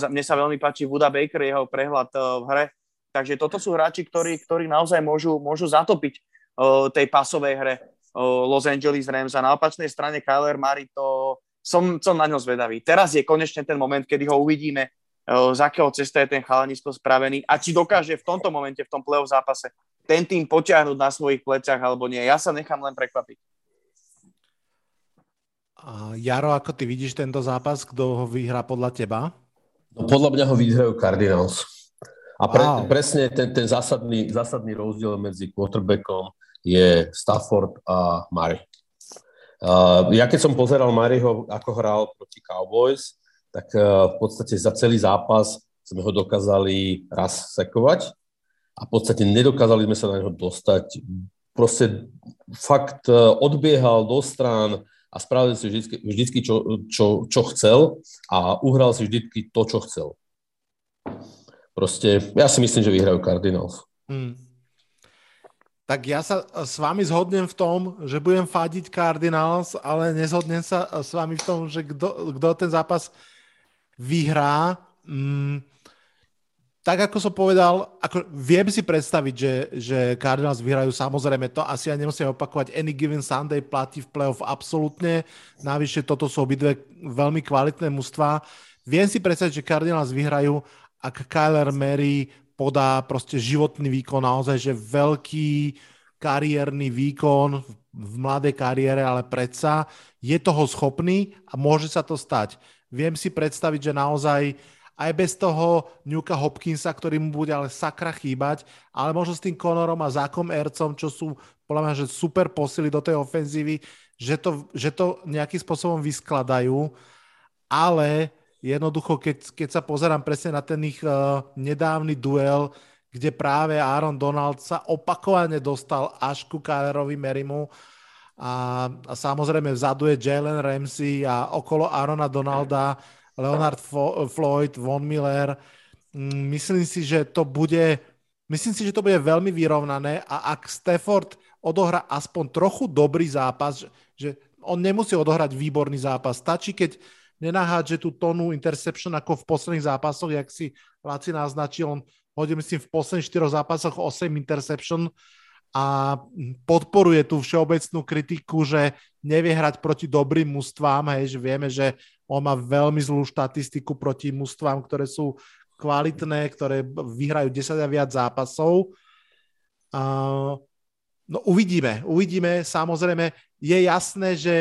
mne sa veľmi páči Buda Baker, jeho prehľad eh, v hre. Takže toto sú hráči, ktorí, ktorí naozaj môžu, môžu zatopiť eh, tej pasovej hre Los Angeles Rams a na opačnej strane Kyler Murray, to som, som na ňo zvedavý. Teraz je konečne ten moment, kedy ho uvidíme, z akého cesta je ten chalanisko spravený a či dokáže v tomto momente, v tom play-off zápase, ten tým potiahnuť na svojich pleciach alebo nie. Ja sa nechám len prekvapiť. Jaro, ako ty vidíš tento zápas, kto ho vyhrá podľa teba? No, podľa mňa ho vyhrajú Cardinals. A pre, wow. presne ten, ten zásadný, zásadný rozdiel medzi quarterbackom je Stafford a Murray. Uh, ja keď som pozeral Murrayho, ako hral proti Cowboys, tak uh, v podstate za celý zápas sme ho dokázali raz sekovať a v podstate nedokázali sme sa na neho dostať. Proste fakt uh, odbiehal do strán, a spravil si vždy, vždycky čo, čo, čo chcel a uhral si vždycky to, čo chcel. Proste, ja si myslím, že vyhrajú Cardinals. Hmm. Tak ja sa s vami zhodnem v tom, že budem fadiť Cardinals, ale nezhodnem sa s vami v tom, že kto ten zápas vyhrá. Hmm tak ako som povedal, ako viem si predstaviť, že, že Cardinals vyhrajú samozrejme to, asi aj nemusím opakovať, any given Sunday platí v playoff absolútne, navyše toto sú obidve veľmi kvalitné mužstva. Viem si predstaviť, že Cardinals vyhrajú, ak Kyler Mary podá proste životný výkon, naozaj, že veľký kariérny výkon v mladej kariére, ale predsa je toho schopný a môže sa to stať. Viem si predstaviť, že naozaj aj bez toho Newka Hopkinsa, ktorý mu bude ale sakra chýbať, ale možno s tým Conorom a Zákom Ercom, čo sú podľa mňa, že super posily do tej ofenzívy, že to, že to nejakým spôsobom vyskladajú, ale jednoducho, keď, keď sa pozerám presne na ten ich uh, nedávny duel, kde práve Aaron Donald sa opakovane dostal až ku Kylerovi Merimu a, a samozrejme vzadu je Jalen Ramsey a okolo Aarona Donalda Leonard Floyd, Von Miller. Mm, myslím si, že to bude myslím si, že to bude veľmi vyrovnané a ak Stafford odohra aspoň trochu dobrý zápas, že on nemusí odohrať výborný zápas, stačí, keď nenahádže tú tónu interception ako v posledných zápasoch, jak si Laci naznačil, on hodil myslím v posledných 4 zápasoch 8 interception a podporuje tú všeobecnú kritiku, že nevie hrať proti dobrým mužstvám, hej, že vieme, že on má veľmi zlú štatistiku proti mužstvám, ktoré sú kvalitné, ktoré vyhrajú 10 a viac zápasov. Uh, no uvidíme, uvidíme. Samozrejme, je jasné, že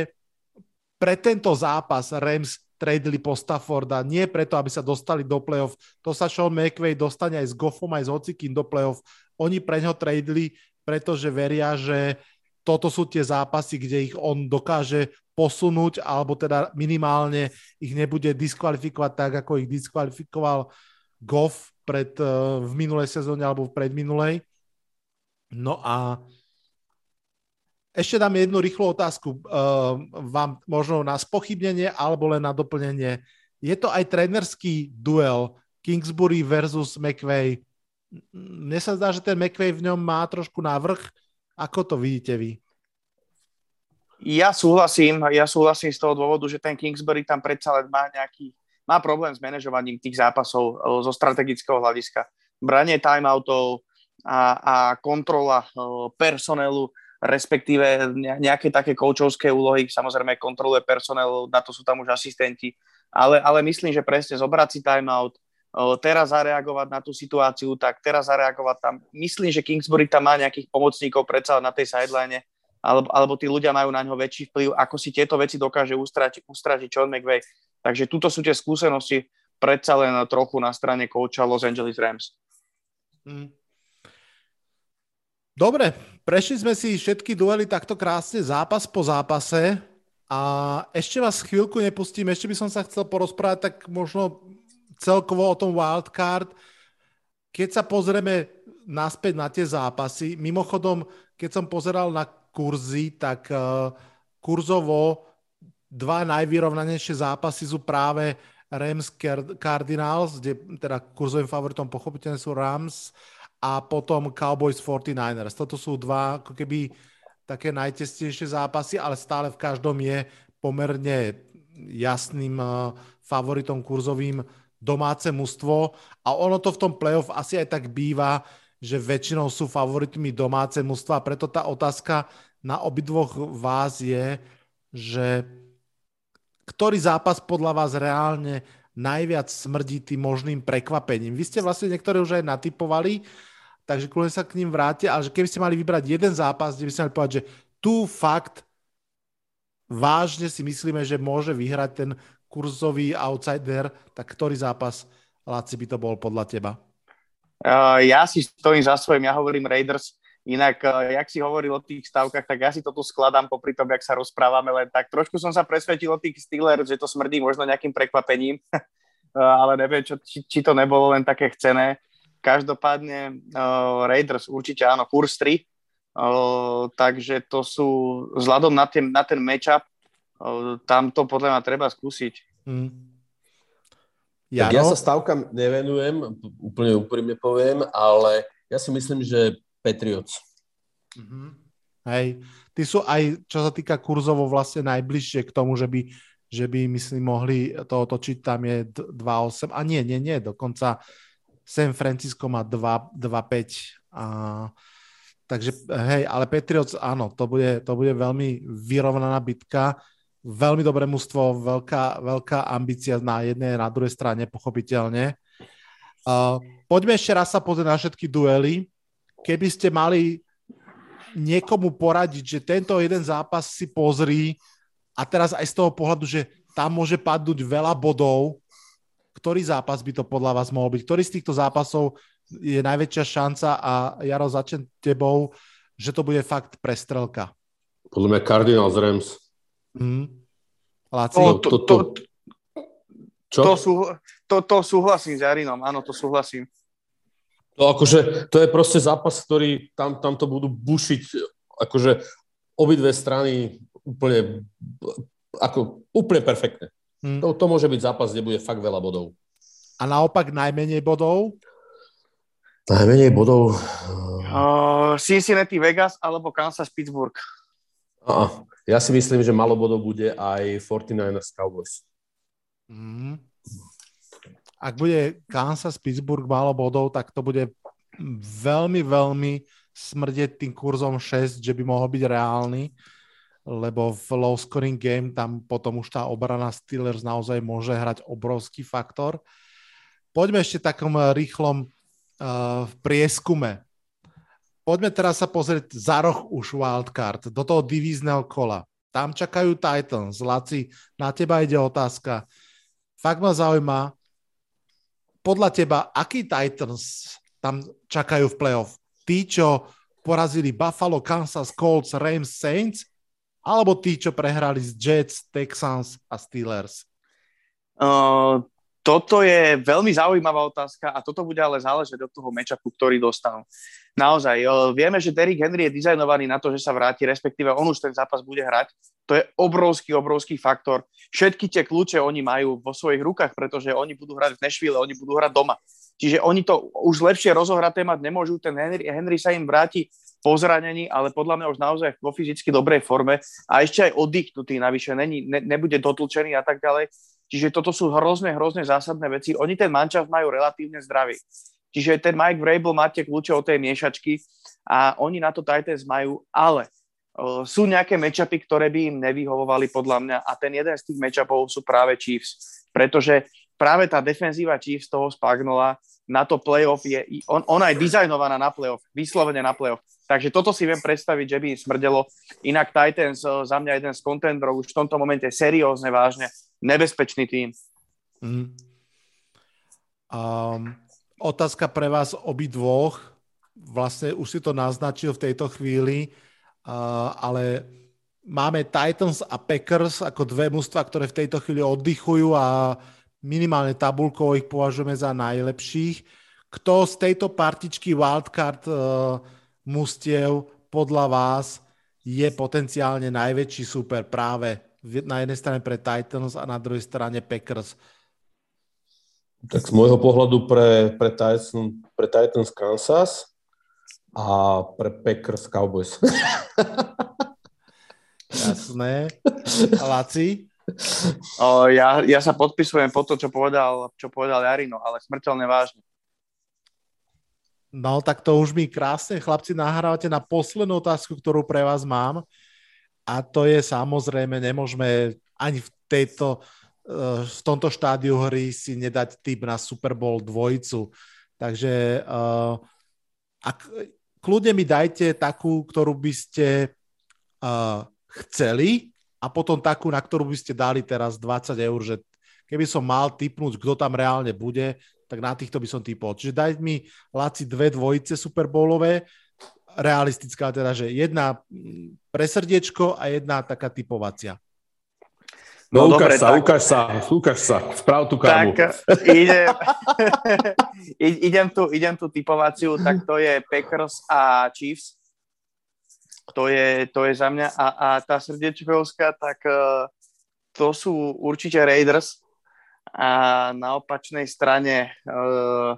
pre tento zápas Rams tradeli po Stafforda, nie preto, aby sa dostali do playoff. To sa Sean McVay dostane aj s Goffom, aj s hocikým do playoff. Oni pre ňo tradeli, pretože veria, že toto sú tie zápasy, kde ich on dokáže posunúť, alebo teda minimálne ich nebude diskvalifikovať tak, ako ich diskvalifikoval Goff pred, uh, v minulej sezóne alebo v predminulej. No a ešte dám jednu rýchlu otázku uh, vám možno na spochybnenie alebo len na doplnenie. Je to aj trenerský duel Kingsbury versus McVay. Mne sa zdá, že ten McVay v ňom má trošku návrh. Ako to vidíte vy? Ja súhlasím, ja súhlasím z toho dôvodu, že ten Kingsbury tam predsa len má nejaký, má problém s manažovaním tých zápasov uh, zo strategického hľadiska. Branie timeoutov a, a kontrola uh, personelu respektíve nejaké také koučovské úlohy, samozrejme kontroluje personel, na to sú tam už asistenti, ale, ale myslím, že presne zobrať si timeout, teraz zareagovať na tú situáciu, tak teraz zareagovať tam. Myslím, že Kingsbury tam má nejakých pomocníkov predsa na tej sideline, alebo, alebo tí ľudia majú na ňo väčší vplyv, ako si tieto veci dokáže ustratiť, ustratiť John McVay. Takže tuto sú tie skúsenosti predsa len trochu na strane kouča Los Angeles Rams. Mm. Dobre, prešli sme si všetky duely takto krásne zápas po zápase a ešte vás chvíľku nepustím, ešte by som sa chcel porozprávať tak možno celkovo o tom wildcard. Keď sa pozrieme naspäť na tie zápasy, mimochodom, keď som pozeral na kurzy, tak uh, kurzovo dva najvyrovnanejšie zápasy sú práve Rams Cardinals, kde teda kurzovým favoritom pochopiteľne sú Rams a potom Cowboys 49ers. Toto sú dva ako keby také najtestnejšie zápasy, ale stále v každom je pomerne jasným eh, favoritom kurzovým domáce mužstvo a ono to v tom playoff asi aj tak býva, že väčšinou sú favoritmi domáce mužstva preto tá otázka na obidvoch vás je, že ktorý zápas podľa vás reálne najviac smrdí tým možným prekvapením. Vy ste vlastne niektoré už aj natypovali, takže kľudne sa k ním vráte, ale že keby ste mali vybrať jeden zápas, kde by ste mali povedať, že tu fakt vážne si myslíme, že môže vyhrať ten kurzový outsider, tak ktorý zápas, Laci, by to bol podľa teba? Uh, ja si stojím za svojím, ja hovorím Raiders, Inak, uh, jak si hovoril o tých stavkách, tak ja si to tu skladám popri tom, jak sa rozprávame len tak. Trošku som sa presvetil o tých Steelers, že to smrdí možno nejakým prekvapením, uh, ale neviem, čo, či, či to nebolo len také chcené. Každopádne uh, Raiders určite áno, kurz 3, uh, takže to sú vzhľadom na ten, na ten matchup, uh, tam to podľa mňa treba skúsiť. Hmm. Ja, ja sa stavkám nevenujem, úplne úprimne poviem, ale ja si myslím, že Patriots. Mm-hmm. Hej, tí sú aj, čo sa týka kurzovo, vlastne najbližšie k tomu, že by, že by myslím, mohli to otočiť, tam je 2-8, a nie, nie, nie, dokonca San Francisco má 2-5 a takže hej, ale Patriots áno, to bude, to bude veľmi vyrovnaná bitka, veľmi dobré mužstvo, veľká, veľká ambícia na jednej a na druhej strane, pochopiteľne. Uh, poďme ešte raz sa pozrieť na všetky duely keby ste mali niekomu poradiť, že tento jeden zápas si pozrí a teraz aj z toho pohľadu, že tam môže padnúť veľa bodov, ktorý zápas by to podľa vás mohol byť? Ktorý z týchto zápasov je najväčšia šanca a Jaro, začnem tebou, že to bude fakt prestrelka? Podľa mňa Cardinals Rams. Mm. Láci? To, to, to, čo? To, sú, to, to súhlasím s Jarinom, áno, to súhlasím. No akože to je proste zápas, ktorý tam, tam to budú bušiť akože obidve strany úplne ako úplne perfektne. Hmm. To, to môže byť zápas, kde bude fakt veľa bodov. A naopak najmenej bodov? Najmenej bodov... Uh, Cincinnati Vegas alebo Kansas Pittsburgh. Uh, ja si myslím, že malo bodov bude aj 49ers Cowboys. Mm ak bude Kansas Pittsburgh málo bodov, tak to bude veľmi, veľmi smrdeť tým kurzom 6, že by mohol byť reálny. lebo v low scoring game tam potom už tá obrana Steelers naozaj môže hrať obrovský faktor. Poďme ešte takom rýchlom uh, prieskume. Poďme teraz sa pozrieť za roh už wildcard, do toho divízneho kola. Tam čakajú Titans. Laci, na teba ide otázka. Fakt ma zaujíma, podľa teba, aký Titans tam čakajú v playoff? Tí, čo porazili Buffalo, Kansas, Colts, Rams, Saints alebo tí, čo prehrali z Jets, Texans a Steelers? Uh, toto je veľmi zaujímavá otázka a toto bude ale záležať od toho matchupu, ktorý dostanú. Naozaj, vieme, že Derrick Henry je dizajnovaný na to, že sa vráti, respektíve on už ten zápas bude hrať. To je obrovský, obrovský faktor. Všetky tie kľúče oni majú vo svojich rukách, pretože oni budú hrať v Nashville, oni budú hrať doma. Čiže oni to už lepšie rozohraté mať nemôžu. Ten Henry, Henry sa im vráti po zranení, ale podľa mňa už naozaj vo fyzicky dobrej forme a ešte aj oddychnutý navyše, není, ne, nebude dotlčený a tak ďalej. Čiže toto sú hrozne, hrozne zásadné veci. Oni ten mančav majú relatívne zdravý. Čiže ten Mike Vrabel máte kľúče od tej miešačky a oni na to Titans majú, ale uh, sú nejaké matchupy, ktoré by im nevyhovovali podľa mňa a ten jeden z tých matchupov sú práve Chiefs, pretože práve tá defenzíva Chiefs toho spagnola na to playoff je, on, ona je dizajnovaná na playoff, vyslovene na playoff. Takže toto si viem predstaviť, že by im smrdelo. Inak Titans eh, za mňa jeden z kontendrov už v tomto momente seriózne, vážne, nebezpečný tým. Mm. Um, otázka pre vás obidvoch. Vlastne už si to naznačil v tejto chvíli, uh, ale máme Titans a Packers ako dve mužstva, ktoré v tejto chvíli oddychujú a minimálne tabulkovo ich považujeme za najlepších. Kto z tejto partičky wildcard uh, mustiev podľa vás je potenciálne najväčší super práve na jednej strane pre Titans a na druhej strane Packers? Tak z môjho pohľadu pre, pre, Titans, pre Titans Kansas a pre Packers Cowboys. Jasné. A Laci? O, ja, ja sa podpisujem po to, čo povedal, čo povedal Jarino, ale smrteľne vážne. No, tak to už mi krásne, chlapci, nahrávate na poslednú otázku, ktorú pre vás mám. A to je samozrejme, nemôžeme ani v tejto, eh, v tomto štádiu hry si nedať typ na Super Bowl dvojicu. Takže uh, ak, kľudne mi dajte takú, ktorú by ste uh, chceli a potom takú, na ktorú by ste dali teraz 20 eur, že keby som mal typnúť, kto tam reálne bude, tak na týchto by som typol. Čiže daj mi, Laci, dve dvojice Superbowlové, realistická teda, že jedna pre srdiečko a jedna taká typovacia. No, no ukáž dobre, sa, tak... ukáž sa, ukáž sa, správ tú kámu. Tak idem, idem, tu, idem tu typovaciu, tak to je Packers a Chiefs. To je, to je za mňa. A, a tá srdiečkovská, tak uh, to sú určite Raiders a na opačnej strane uh,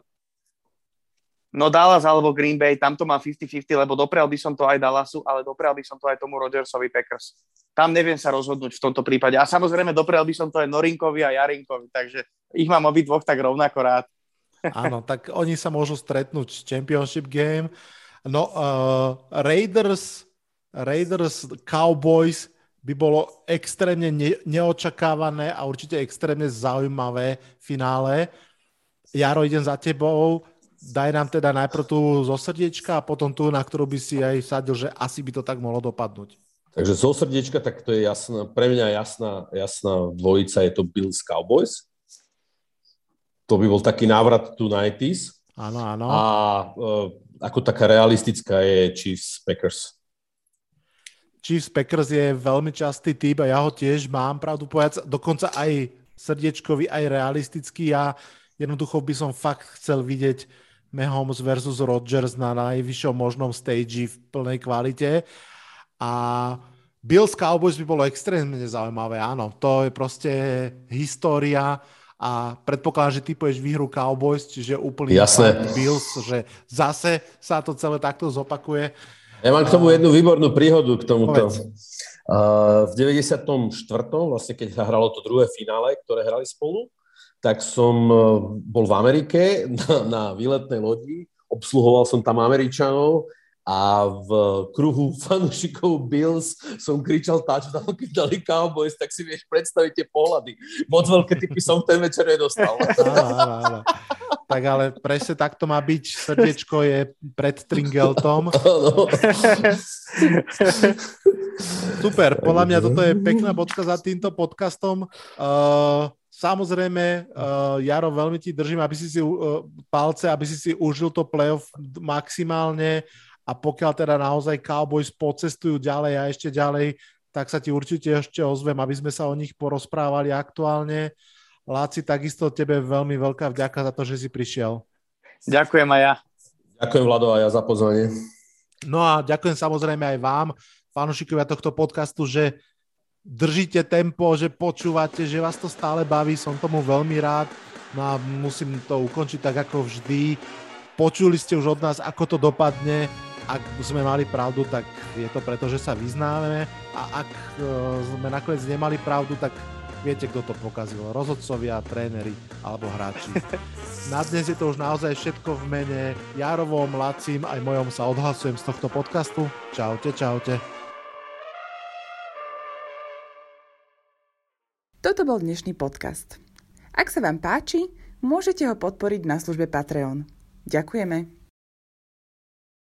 no Dallas alebo Green Bay, tam to má 50-50, lebo doprial by som to aj Dallasu, ale doprial by som to aj tomu Rodgersovi Packers. Tam neviem sa rozhodnúť v tomto prípade. A samozrejme doprial by som to aj Norinkovi a Jarinkovi, takže ich mám obi dvoch tak rovnako rád. Áno, tak oni sa môžu stretnúť v Championship Game. No, uh, Raiders, Raiders, Cowboys, by bolo extrémne ne- neočakávané a určite extrémne zaujímavé finále. Jaro, idem za tebou. Daj nám teda najprv tú zo srdiečka a potom tú, na ktorú by si aj sadil, že asi by to tak mohlo dopadnúť. Takže zo srdiečka, tak to je jasná, pre mňa jasná, jasná dvojica, je to Bills Cowboys. To by bol taký návrat tu 90s. Áno, áno. A uh, ako taká realistická je Chiefs Packers. Chiefs Packers je veľmi častý typ a ja ho tiež mám, pravdu povedať, dokonca aj srdiečkový, aj realistický. Ja jednoducho by som fakt chcel vidieť Mahomes versus Rodgers na najvyššom možnom stage v plnej kvalite. A Bills Cowboys by bolo extrémne zaujímavé, áno. To je proste história a predpokladám, že ty poješ výhru Cowboys, čiže úplný. Bills, že zase sa to celé takto zopakuje. Ja mám k tomu jednu výbornú príhodu k tomuto. V 94. vlastne keď sa hralo to druhé finále, ktoré hrali spolu, tak som uh, bol v Amerike na, na výletnej lodi, obsluhoval som tam Američanov a v kruhu fanúšikov Bills som kričal touchdown, keď dali Cowboys, tak si vieš predstaviť tie pohľady. Moc veľké typy som ten večer nedostal. Áno, áno, áno. Tak ale presne takto má byť. Srdiečko je pred Tringeltom. Super, podľa mňa toto je pekná bodka za týmto podcastom. Uh, Samozrejme, uh, Jaro, veľmi ti držím, aby si si uh, palce, aby si si užil to playoff maximálne a pokiaľ teda naozaj Cowboys pocestujú ďalej a ešte ďalej, tak sa ti určite ešte ozvem, aby sme sa o nich porozprávali aktuálne. Láci, takisto tebe veľmi veľká vďaka za to, že si prišiel. Ďakujem aj ja. Ďakujem Vlado a ja za pozvanie. No a ďakujem samozrejme aj vám, fanúšikovia tohto podcastu, že držíte tempo, že počúvate, že vás to stále baví, som tomu veľmi rád. No a musím to ukončiť tak ako vždy. Počuli ste už od nás, ako to dopadne ak sme mali pravdu, tak je to preto, že sa vyznáme a ak uh, sme nakoniec nemali pravdu, tak viete, kto to pokazil. Rozhodcovia, tréneri alebo hráči. Na dnes je to už naozaj všetko v mene Jarovom, Lacím aj mojom sa odhlasujem z tohto podcastu. Čaute, čaute. Toto bol dnešný podcast. Ak sa vám páči, môžete ho podporiť na službe Patreon. Ďakujeme.